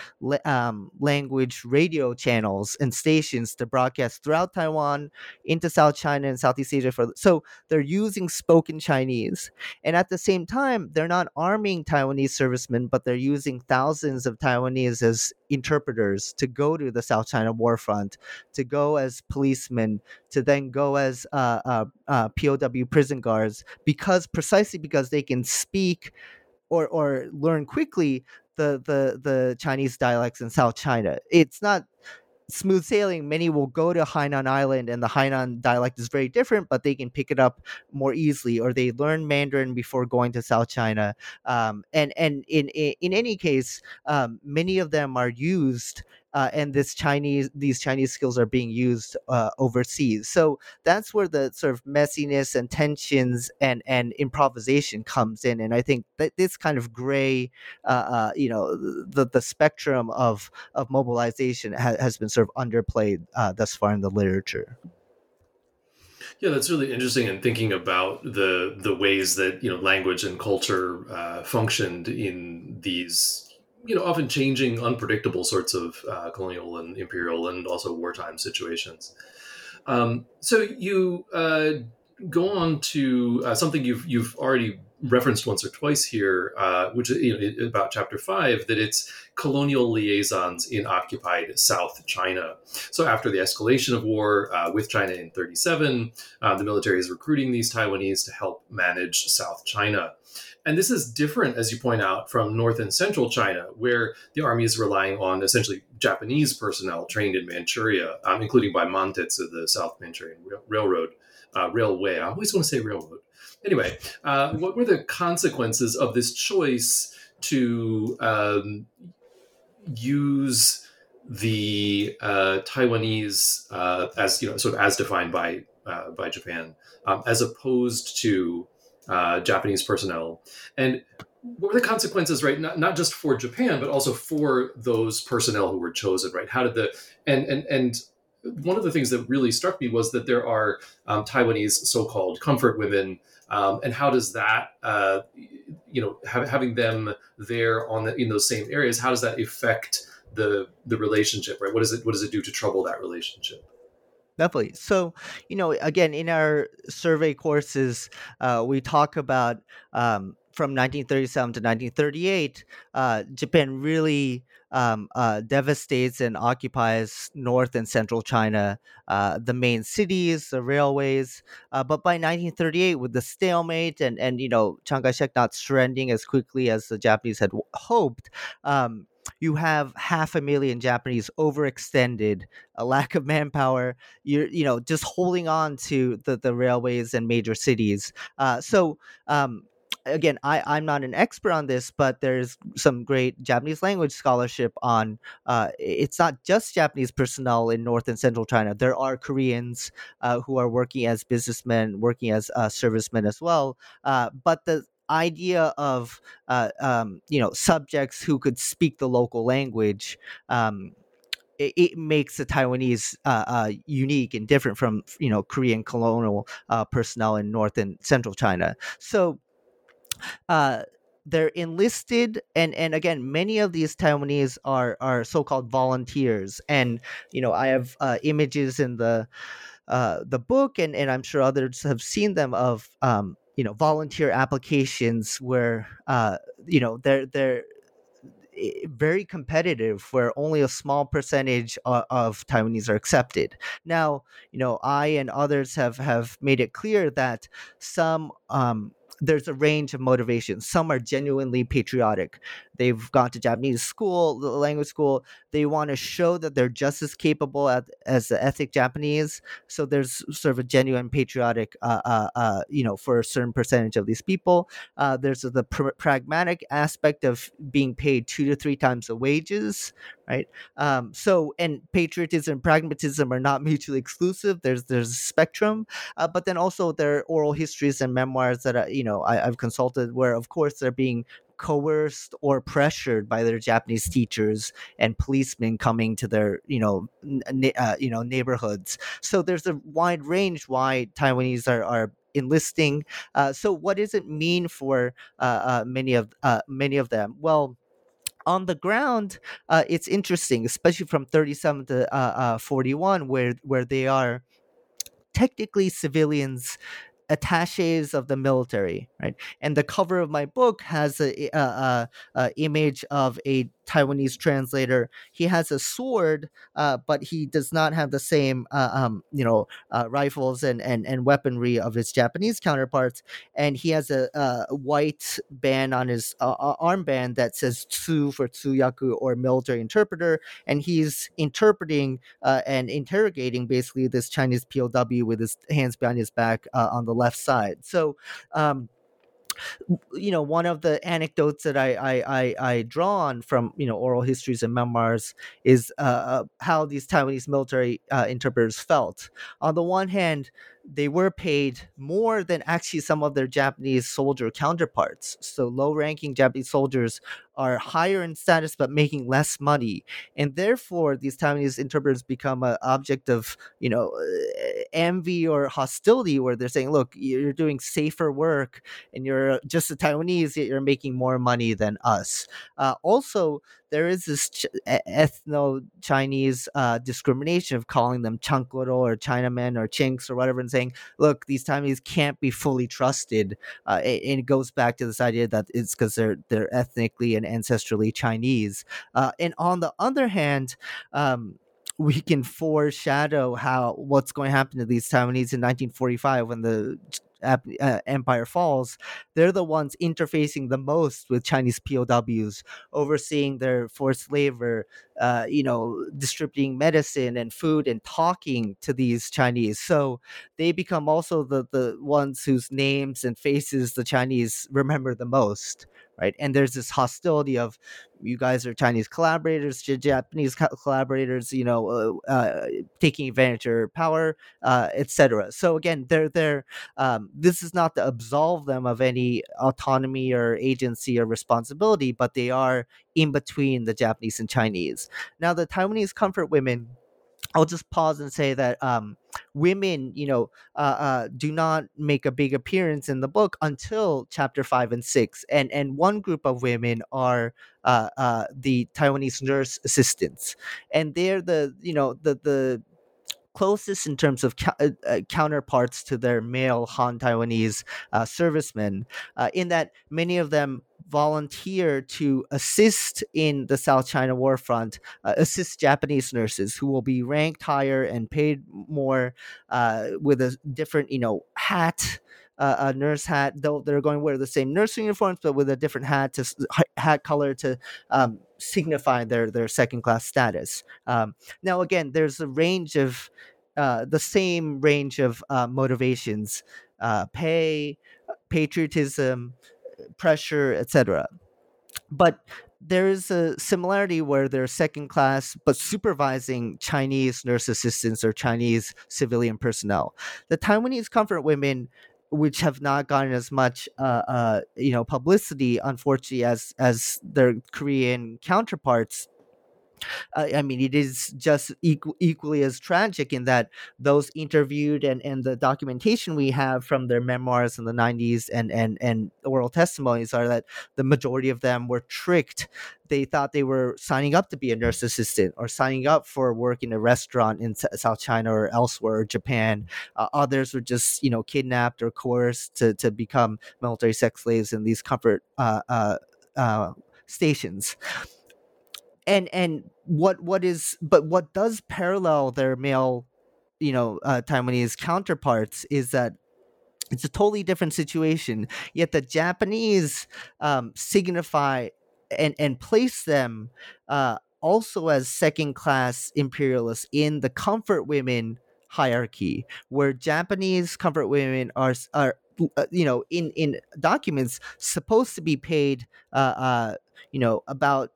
um, language radio channels and stations to broadcast throughout Taiwan into South China and Southeast Asia. For so they're using spoken Chinese, and at the same time, they're not arming Taiwanese servicemen, but they're using thousands of Taiwanese as interpreters to go to the South China war front, to go as policemen, to then go as uh, uh, uh, POW prison guards, because precisely because they can speak or or learn quickly the the the the Chinese dialects in South China. It's not smooth sailing, many will go to Hainan Island and the Hainan dialect is very different, but they can pick it up more easily, or they learn Mandarin before going to South China. Um, and and in, in, any case, um, many of them are used uh, and this Chinese these Chinese skills are being used uh, overseas. So that's where the sort of messiness and tensions and and improvisation comes in. And I think that this kind of gray, uh, uh you know, the the spectrum of of mobilization ha- has been sort of underplayed uh, thus far in the literature. Yeah, that's really interesting. And thinking about the the ways that you know language and culture uh, functioned in these you know often changing unpredictable sorts of uh, colonial and imperial and also wartime situations um, so you uh, go on to uh, something you've you've already referenced once or twice here, uh, which is you know, about chapter five, that it's colonial liaisons in occupied South China. So after the escalation of war uh, with China in 37, uh, the military is recruiting these Taiwanese to help manage South China. And this is different, as you point out, from North and Central China, where the army is relying on essentially Japanese personnel trained in Manchuria, um, including by Mantetsu, the South Manchurian Railroad, uh, Railway. I always want to say railroad. Anyway, uh, what were the consequences of this choice to um, use the uh, Taiwanese uh, as you know, sort of as defined by uh, by Japan, um, as opposed to uh, Japanese personnel. And what were the consequences, right? Not, not just for Japan, but also for those personnel who were chosen, right? How did the and and and one of the things that really struck me was that there are um, Taiwanese so-called comfort women, um, and how does that, uh, you know, have, having them there on the, in those same areas, how does that affect the the relationship, right? What does it what does it do to trouble that relationship? Definitely. So, you know, again, in our survey courses, uh, we talk about um, from 1937 to 1938, uh, Japan really um, uh, devastates and occupies North and Central China, uh, the main cities, the railways. Uh, but by 1938, with the stalemate and and you know Chiang Kai-shek not surrendering as quickly as the Japanese had hoped, um, you have half a million Japanese overextended, a lack of manpower. You're, you know, just holding on to the, the railways and major cities. Uh, so, um, again, I, I'm not an expert on this, but there's some great Japanese language scholarship on uh, it's not just Japanese personnel in North and Central China. There are Koreans uh, who are working as businessmen, working as uh, servicemen as well. Uh, but the idea of uh, um, you know subjects who could speak the local language um, it, it, makes the Taiwanese uh, uh, unique and different from you know Korean colonial uh, personnel in North and Central China. So uh, they're enlisted and and again many of these taiwanese are are so-called volunteers and you know i have uh, images in the uh, the book and and i'm sure others have seen them of um, you know volunteer applications where uh, you know they're they're eh, very competitive where only a small percentage of, of, Taiwanese are accepted. Now, you know, I and others have have made it clear that some um, there's a range of motivations. Some are genuinely patriotic. They've gone to Japanese school, language school. They want to show that they're just as capable as, as the ethnic Japanese. So there's sort of a genuine patriotic, uh, uh, uh, you know, for a certain percentage of these people. Uh, there's the pr- pragmatic aspect of being paid two to three times the wages, right? Um, so and patriotism and pragmatism are not mutually exclusive. There's there's a spectrum, uh, but then also there are oral histories and memoirs that are, you know I, I've consulted where of course they're being coerced or pressured by their Japanese teachers and policemen coming to their you know uh, you know neighborhoods. So there's a wide range why Taiwanese are, are enlisting. Uh, so what does it mean for uh, uh many of uh, many of them? Well on the ground, uh, it's interesting, especially from 37 to uh, uh, 41, where where they are technically civilians attaches of the military, right? And the cover of my book has a, a, a, a image of a Taiwanese translator. He has a sword, uh, but he does not have the same, uh, um, you know, uh, rifles and, and and weaponry of his Japanese counterparts. And he has a, a white band on his uh, uh, armband that says "Tsu" for Tsuyaku or military interpreter, and he's interpreting uh, and interrogating basically this Chinese POW with his hands behind his back on the left side. So. Um, you know one of the anecdotes that I, I I, I draw on from you know oral histories and memoirs is uh, uh, how these Taiwanese military uh, interpreters felt. On the one hand, they were paid more than actually some of their Japanese soldier counterparts. So low ranking Japanese soldiers are higher in status but making less money. And therefore these Taiwanese interpreters become an object of, you know, uh, envy or hostility where they're saying, look, you're doing safer work and you're just a Taiwanese, yet you're making more money than us. Uh, also, there is this ch- ethno Chinese uh, discrimination of calling them Chankoro or Chinamen or Chinks or whatever, saying, look, these Taiwanese can't be fully trusted. Uh, and it goes back to this idea that it's because they're they're ethnically and ancestrally Chinese. Uh, and on the other hand, um, we can foreshadow how what's going to happen to these Taiwanese in 1945 when the uh, empire falls, they're the ones interfacing the most with Chinese POWs, overseeing their forced labor, uh, you know, distributing medicine and food and talking to these Chinese. So they become also the the ones whose names and faces the Chinese remember the most right? And there's this hostility of you guys are Chinese collaborators, Japanese collaborators, you know, uh, uh, taking advantage of power, uh, etc. So again, they're they're um, this is not to absolve them of any autonomy or agency or responsibility, but they are in between the Japanese and Chinese. Now, the Taiwanese comfort women I'll just pause and say that um, women, you know, uh, uh, do not make a big appearance in the book until chapter five and six, and and one group of women are uh, uh the Taiwanese nurse assistants, and they're the you know the the closest in terms of uh, uh, counterparts to their male Han Taiwanese uh, servicemen, uh, in that many of them volunteer to assist in the South China War front, uh, assist Japanese nurses who will be ranked higher and paid more uh, with a different, you know, hat. a nurse hat, they're going to wear the same nursing uniforms, but with a different hat to hat color to um, signify their their second class status. Um, now, again, there's a range of uh, the same range of uh, motivations: uh, pay, patriotism, pressure, etc. But there is a similarity where they're second class but supervising Chinese nurse assistants or Chinese civilian personnel. The Taiwanese comfort women which have not gotten as much uh, uh, you know publicity unfortunately as as their Korean counterparts uh, I mean, it is just equal, equally as tragic in that those interviewed and, and the documentation we have from their memoirs in the 90s and, and, and oral testimonies are that the majority of them were tricked. They thought they were signing up to be a nurse assistant or signing up for work in a restaurant in South China or elsewhere, or Japan. Uh, others were just, you know, kidnapped or coerced to, to become military sex slaves in these comfort uh, uh, uh stations and and what what is but what does parallel their male you know uh, taiwanese counterparts is that it's a totally different situation. Yet the japanese um, signify and and place them uh, also as second class imperialists in the comfort women hierarchy where japanese comfort women are are uh, you know in in documents supposed to be paid uh, uh you know about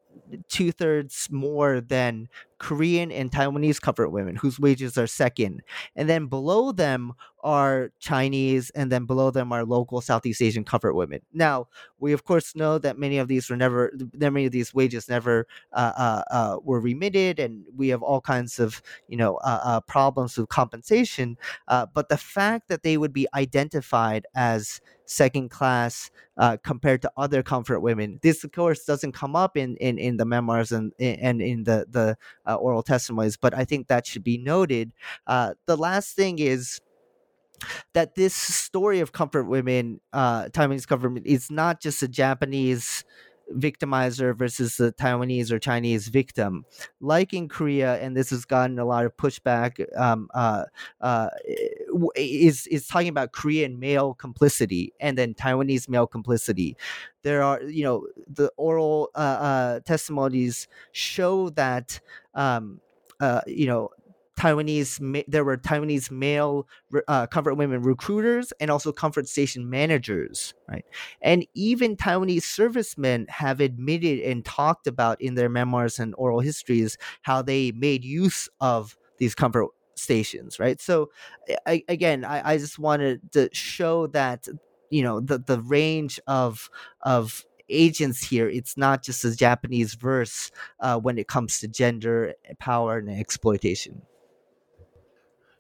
two thirds more than Korean and Taiwanese comfort women, whose wages are second. And then below them are Chinese, and then below them are local Southeast Asian comfort women. Now, we of course know that many of these were never, many of these wages never uh, uh, uh, were remitted, and we have all kinds of you know uh, uh, problems with compensation. Uh, but the fact that they would be identified as second class uh, compared to other comfort women. This, of course, doesn't come up in, in, in the memoirs and and in the the uh, oral testimonies, but I think that should be noted. Uh, the last thing is that this story of comfort women, uh, Taiwanese comfort women, is not just a Japanese victimizer versus the Taiwanese or Chinese victim. Like in Korea, and this has gotten a lot of pushback, um, uh, uh, is is talking about Korean male complicity and then Taiwanese male complicity. There are, you know, the oral uh, uh testimonies show that, um, uh, you know, Taiwanese, there were Taiwanese male uh, comfort women recruiters and also comfort station managers, right? And even Taiwanese servicemen have admitted and talked about in their memoirs and oral histories how they made use of these comfort stations, right? So, I, again, I, I just wanted to show that you know the the range of of agents here it's not just a japanese verse uh, when it comes to gender power and exploitation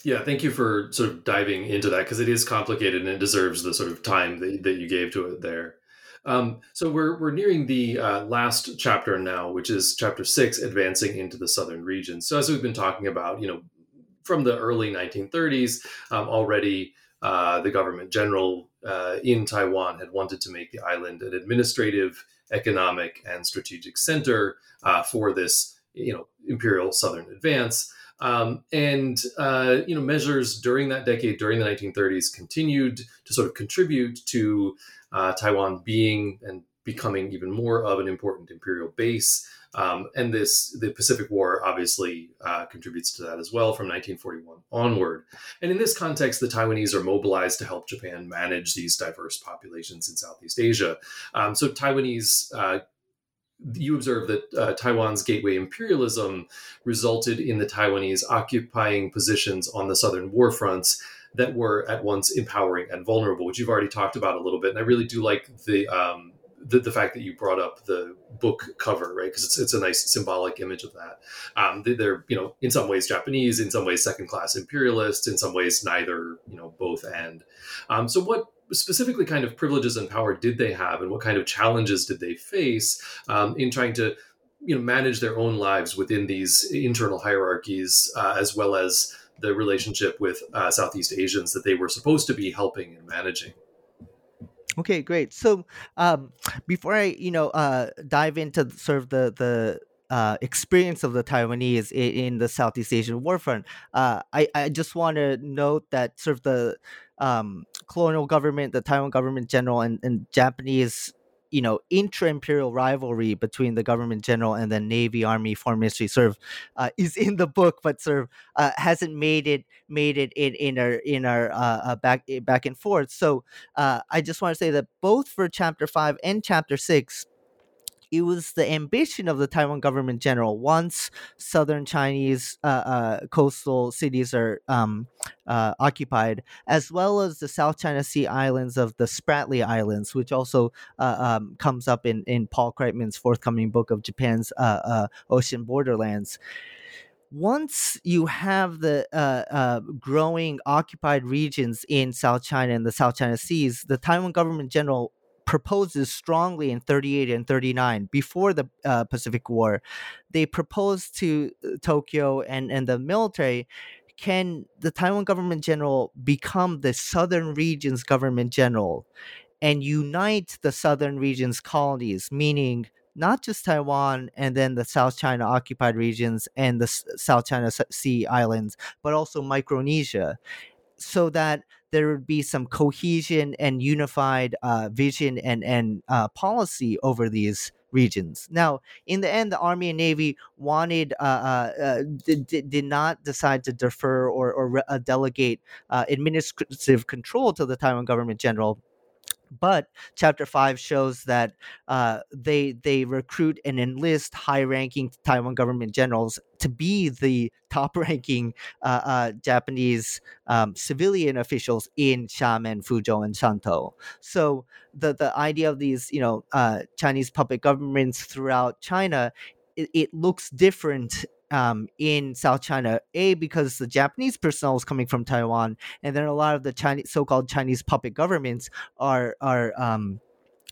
yeah, thank you for sort of diving into that because it is complicated and it deserves the sort of time that, that you gave to it there. Um, so we're we're nearing the uh, last chapter now, which is chapter six, advancing into the southern region. So as we've been talking about, you know, from the early 1930s, um, already uh, the government general uh, in Taiwan had wanted to make the island an administrative, economic, and strategic center uh, for this, you know, imperial southern advance. Um, and uh, you know, measures during that decade, during the 1930s, continued to sort of contribute to uh, Taiwan being and becoming even more of an important imperial base. Um, and this, the Pacific War, obviously uh, contributes to that as well from 1941 onward. And in this context, the Taiwanese are mobilized to help Japan manage these diverse populations in Southeast Asia. Um, so Taiwanese uh, you observe that uh, Taiwan's gateway imperialism resulted in the Taiwanese occupying positions on the southern war fronts that were at once empowering and vulnerable, which you've already talked about a little bit. And I really do like the um, the, the fact that you brought up the book cover, right? Because it's, it's a nice symbolic image of that. Um, they're, you know, in some ways Japanese, in some ways second class imperialists, in some ways neither, you know, both and. Um, so what specifically kind of privileges and power did they have and what kind of challenges did they face um, in trying to you know manage their own lives within these internal hierarchies uh, as well as the relationship with uh, southeast asians that they were supposed to be helping and managing? Okay great. So um, before i you know uh, dive into sort of the the uh, experience of the Taiwanese in, in the Southeast Asian warfront, uh, I, I just want to note that sort of the um, colonial government, the Taiwan government general, and, and Japanese you know intra-imperial rivalry between the government general and the navy army foreign ministry sort of uh, is in the book but sort of uh, hasn't made it made it in in our in our uh, uh back back and forth. So uh, i just want to say that both for chapter 5 and chapter 6 it was the ambition of the Taiwan government general. Once southern Chinese uh, uh, coastal cities are um, uh, occupied, as well as the South China Sea islands of the Spratly Islands, which also uh, um, comes up in, in Paul Kreitman's forthcoming book of Japan's uh, uh, ocean borderlands. Once you have the uh, uh, growing occupied regions in South China and the South China Seas, the Taiwan government general proposes strongly in 38 and 39 before the uh, Pacific War. They propose to uh, Tokyo and, and the military can the Taiwan government general become the southern region's government general and unite the southern region's colonies, meaning not just Taiwan and then the South China occupied regions and the South China Sea islands, but also Micronesia, so that there would be some cohesion and unified uh, vision and and uh, policy over these regions. Now, in the end, the Army and Navy wanted uh, uh, uh did, not decide to defer or or uh, delegate uh, administrative control to the Taiwan government general but chapter 5 shows that uh, they they recruit and enlist high-ranking taiwan government generals to be the [LAUGHS] top-ranking uh, uh, japanese um, civilian officials in xiamen fuzhou and shantou. So the the idea of these you know uh, chinese puppet governments throughout china it, it looks different um, in South China. A because the Japanese personnel was coming from Taiwan, and then a lot of the Chinese so-called Chinese puppet governments are are um,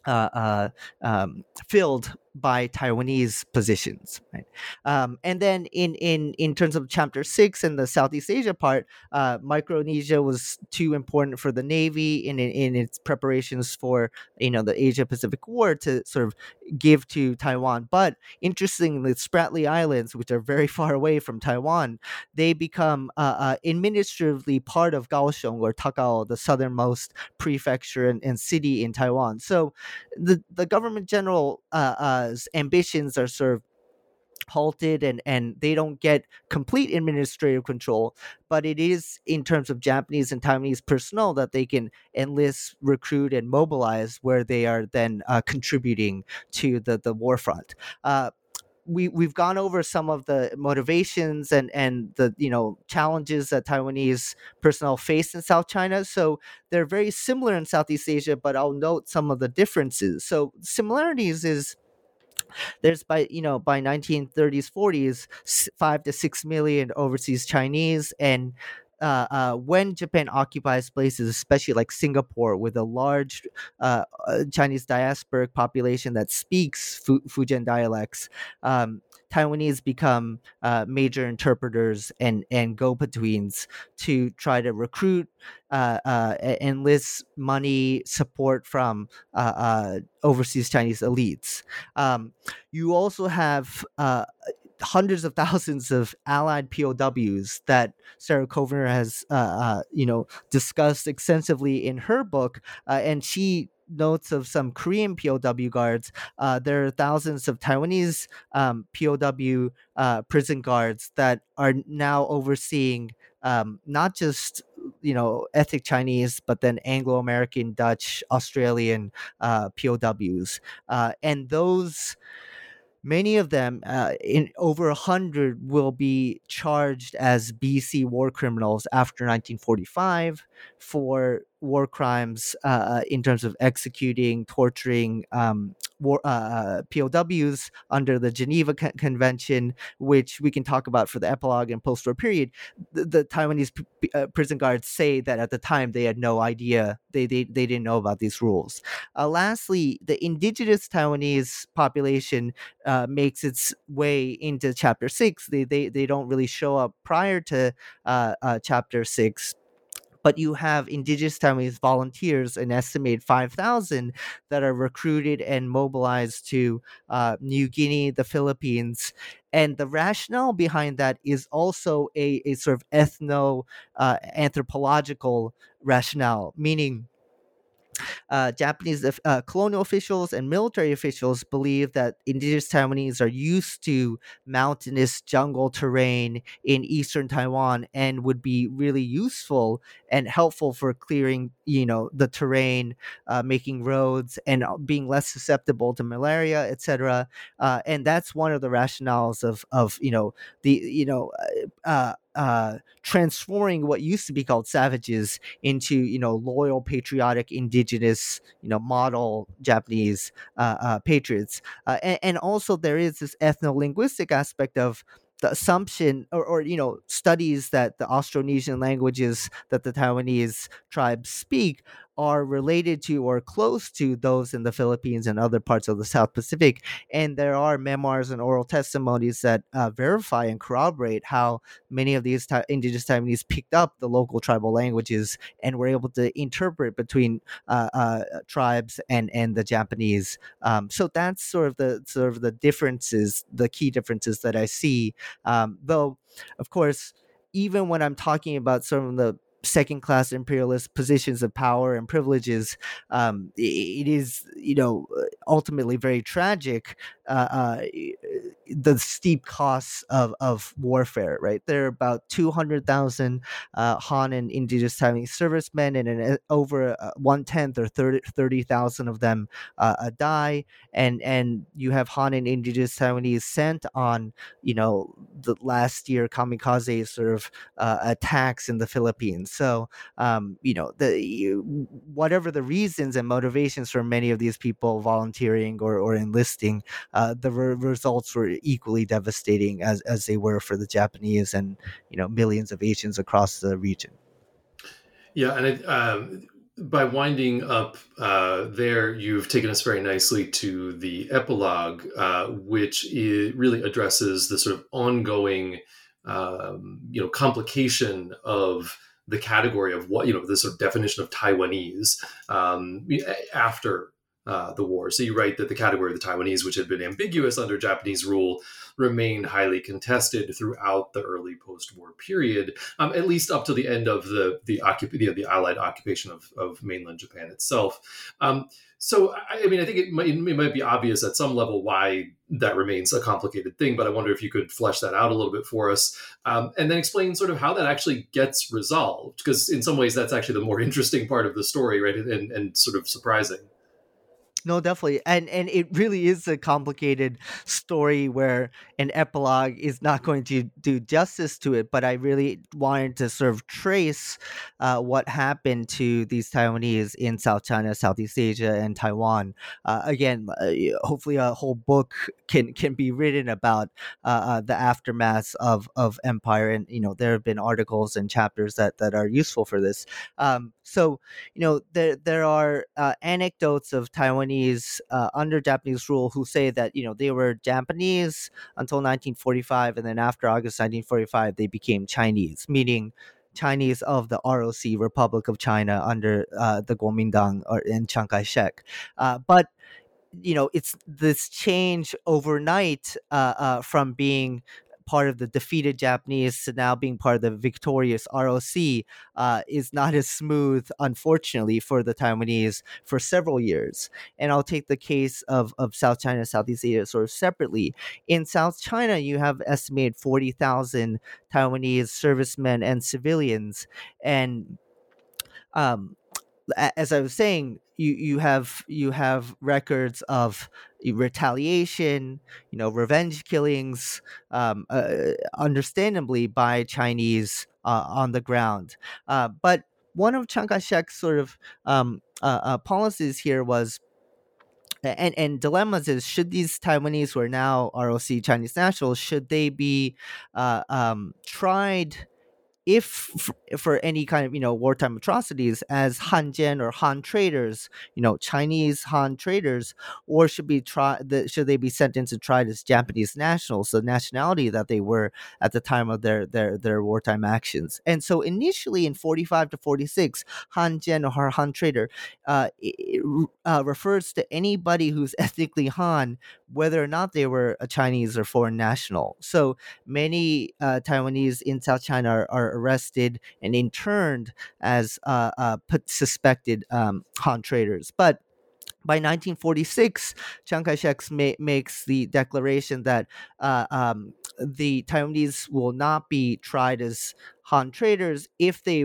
uh, uh, um, filled by Taiwanese positions. Right? Um, and then in in in terms of Chapter Six and the Southeast Asia part, uh, Micronesia was too important for the Navy in, in in its preparations for you know the Asia Pacific War to sort of give to Taiwan. But interestingly, Spratly Islands, which are very [LAUGHS] far away from Taiwan, they become uh, uh, administratively part of Kaohsiung or Takao, the southernmost prefecture and, and city in Taiwan. So the the government general's uh, uh ambitions are sort of halted and and they don't get complete administrative control but it is in terms of japanese and taiwanese personnel that they can enlist recruit and mobilize where they are then uh, contributing to the the war front uh, we we've gone over some of the motivations and and the you know challenges that Taiwanese personnel face in South China. So they're very similar in Southeast Asia, but I'll note some of the differences. So similarities is there's by you know by 1930s 40s five to six million overseas chinese and uh, uh, when Japan occupies places, especially like Singapore, with a large uh, uh Chinese diasporic population that speaks Fu- Fujian dialects, um, Taiwanese become uh, major interpreters and and go betweens to try to recruit, uh, enlist money support from overseas Chinese elites. Um, you also have hundreds of thousands of allied POWs that Sarah Kovner has, uh, uh, you know, discussed extensively in her book, uh, and she notes of some Korean POW guards. Uh, there are thousands of Taiwanese um, POW uh, prison guards that are now overseeing um, not just you know ethnic Chinese, but then Anglo American, Dutch, Australian uh, POWs, and those Many of them, uh, in over a hundred, will be charged as BC war criminals after 1945 for war crimes uh, uh, in terms of executing, torturing um, war uh, uh POWs under the Geneva Con- Convention, which we can talk about for the epilogue and post-war period. The, the Taiwanese p- uh, prison guards say that at the time they had no idea, they they, they didn't know about these rules. Uh, lastly, the indigenous Taiwanese population makes its way into Chapter Six. They they they don't really show up prior to Chapter Six but you have indigenous Taiwanese volunteers, an estimated 5,000 that are recruited and mobilized to uh, New Guinea, the Philippines. And the rationale behind that is also a, a sort of ethno uh, anthropological rationale, meaning uh, Japanese uh, colonial officials and military officials believe that indigenous Taiwanese are used to mountainous jungle terrain in eastern Taiwan and would be really useful and helpful for clearing, you know, the terrain, uh, making roads, and uh, being less susceptible to malaria, etc. Uh, and that's one of the rationales of of you know the you know uh, transforming what used to be called savages into you know loyal patriotic indigenous you know model japanese uh, uh, patriots. Uh, and, and, also there is this ethno-linguistic aspect of the assumption or, or you know studies that the austronesian languages that the taiwanese tribes speak are related to or close to those in the Philippines and other parts of the South Pacific. And there are memoirs and oral testimonies that uh, verify and corroborate how many of these ta- indigenous Taiwanese picked up the local tribal languages and were able to interpret between uh, uh, tribes and and the Japanese. Um, so that's sort of the sort of the differences, the key differences that I see. Um, though, of course even when I'm talking about some of the second class imperialist positions of power and privileges, um, it is, you know, ultimately very tragic. Uh, uh, the steep costs of, of warfare, right? There are about 200,000 uh, Han and indigenous Taiwanese servicemen, and an, over uh, one tenth or 30,000 of them uh, uh, die. And, and you have Han and indigenous Taiwanese sent on, you know, the last year kamikaze sort of uh, attacks in the Philippines. So, um, you know, the whatever the reasons and motivations for many of these people volunteering or, or enlisting, uh, the re- results were equally devastating as as they were for the Japanese and you know millions of Asians across the region. Yeah, and it, um, by winding up uh, there, you've taken us very nicely to the epilogue, uh, which really addresses the sort of ongoing, um, you know, complication of the category of what you know the sort of definition of Taiwanese um, after uh, the war. So you write that the category of the Taiwanese, which had been ambiguous under Japanese rule, remained highly contested throughout the early post-war period, um, at least up to the end of the the, occup- the, the Allied occupation of, of mainland Japan itself. Um, so, I mean, I think it might, it might be obvious at some level why that remains a complicated thing, but I wonder if you could flesh that out a little bit for us um, and then explain sort of how that actually gets resolved. Because in some ways, that's actually the more [LAUGHS] interesting part of the story, right? And, and sort of surprising no definitely and and it really is a complicated story where an epilogue is not going to do justice to it but i really wanted to sort of trace uh, what happened to these taiwanese in south china southeast asia and taiwan. Uh, again uh, hopefully a whole book can can be written about uh, uh, the aftermath of of empire and you know there have been articles and chapters that that are useful for this. Um, so you know there there are uh, anecdotes of taiwanese uh, under Japanese rule who say that you know they were Japanese until 1945, and then after August 1945 they became Chinese, meaning Chinese of the ROC Republic of China under uh, the Kuomintang or in Chiang Kai-shek. Uh, but you know it's this change overnight uh, uh, from being part of the defeated Japanese to now being part of the victorious ROC uh, is not as smooth, unfortunately, for the Taiwanese for several years. And I'll take the case of, of South China, Southeast Asia sort of separately. In South China, you have estimated 40,000 Taiwanese servicemen and civilians. And um, as I was saying, you you have you have records of retaliation, you know, revenge killings, um, uh, understandably by Chinese uh, on the ground. Uh, but one of Chiang Kai-shek's sort of um, uh, uh, policies here was and and dilemmas is should these Taiwanese who are now ROC Chinese nationals should they be uh, um, tried if for any kind of you know wartime atrocities as Hanjian or Han traitors, you know Chinese Han traitors, or should be try the, should they be sentenced and tried as Japanese nationals, the nationality that they were at the time of their their their wartime actions. And so initially in forty five to forty six, Hanjian or Han traitor uh, uh, refers to anybody who's [LAUGHS] ethnically Han, whether or not they were a Chinese or foreign national. So many uh, Taiwanese in South China are, are arrested and interned as uh, uh, suspected um, Han traitors. But by 1946, Chiang Kai-shek ma- makes the declaration that uh, um, the Taiwanese will not be tried as Han traitors. If they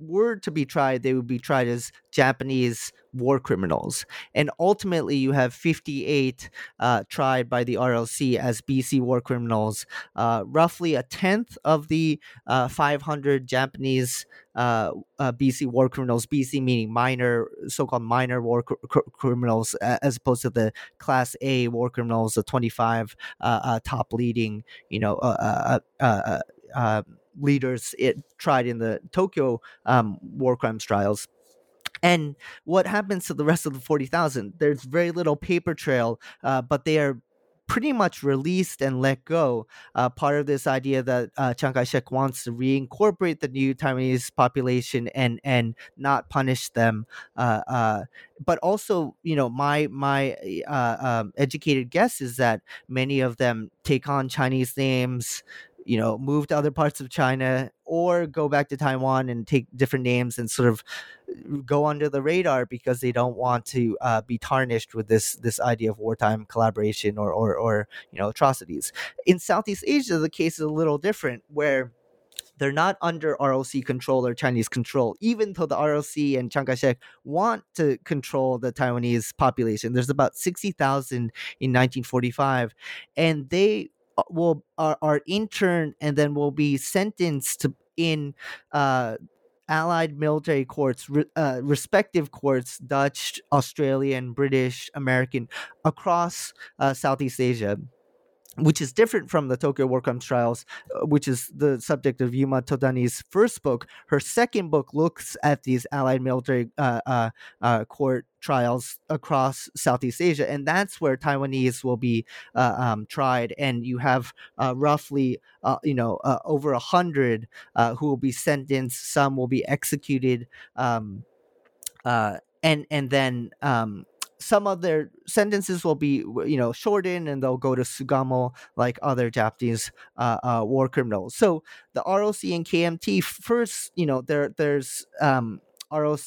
were to be tried, they would be tried as Japanese war criminals. And ultimately, you have 58 uh, tried by the ROC as BC war criminals. Uh, roughly a tenth of the uh, 500 Japanese uh, uh, BC war criminals, BC meaning minor, so called minor war cr- cr- criminals, as opposed to the Class A war criminals, the 25 uh, top leading, you know, leaders it tried in the Tokyo um, war crimes trials. And what happens to the rest of the 40,000? There's very little paper trail, uh, but they are pretty much released and let go. Uh, part of this idea that uh, Chiang Kai-shek wants to reincorporate the new Taiwanese population and and not punish them. Uh, uh but also, you know, my my uh, um, educated guess is that many of them take on Chinese names you know, move to other parts of China or go back to Taiwan and take different names and sort of uh, go under the radar because they don't want to uh, be tarnished with this this idea of wartime collaboration or, or or you know atrocities. In Southeast Asia, the case is a little different, where they're not under ROC control or Chinese control, even though the ROC and Chiang Kai-shek want to control the Taiwanese population. There's about 60,000 in 1945, and they will are, are interned and then will be sentenced in uh, allied military courts, uh, respective courts, Dutch, Australian, British, American, across uh, Southeast Asia. Which is different from the Tokyo War Crimes Trials, uh, which is the subject of Yuma Totani's first book. Her second book looks at these Allied military uh, uh, uh court trials across Southeast Asia, and that's where Taiwanese will be uh, um, tried. And you have uh, roughly, you know, over a hundred who will be sentenced. Some will be executed. Um, and and then um, some of their sentences will be you know shortened and they'll go to sugamo like other japanese uh, uh, war criminals. So the roc and kmt first you know there there's um, roc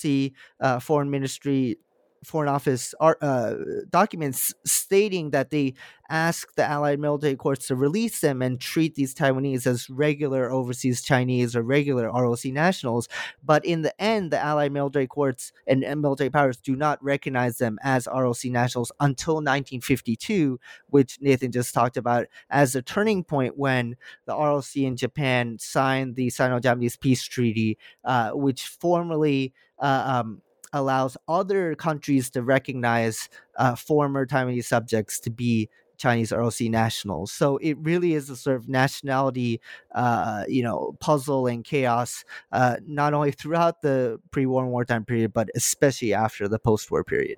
uh, foreign ministry Foreign Office uh, documents stating that they asked the Allied military courts to release them and treat these Taiwanese as regular overseas Chinese or regular ROC nationals. But in the end, the Allied military courts and, and military powers do not recognize them as ROC nationals until 1952, which Nathan just talked about as a turning point when the ROC and Japan signed the Sino-Japanese Peace Treaty, uh, which formally uh, um, allows other countries to recognize uh, former Taiwanese subjects to be Chinese ROC nationals. So it really is a sort of nationality, uh, you know, puzzle and chaos, uh, not only throughout the pre-war and wartime period, but especially after the post-war period.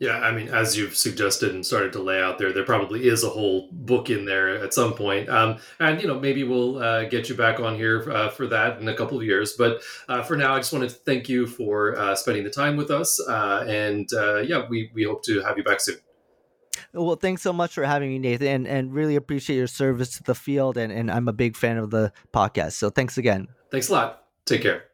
Yeah, I mean, as you've suggested and started to lay out there, there probably is a whole book in there at some point. Um, and, you know, maybe we'll uh, get you back on here uh, for that in a couple of years. But uh, for now, I just want to thank you for uh, spending the time with us. Uh, and uh, yeah, we, we hope to have you back soon. Well, thanks so much for having me, Nathan, and, and really appreciate your service to the field. And, and I'm a big fan of the podcast. So thanks again. Thanks a lot. Take care.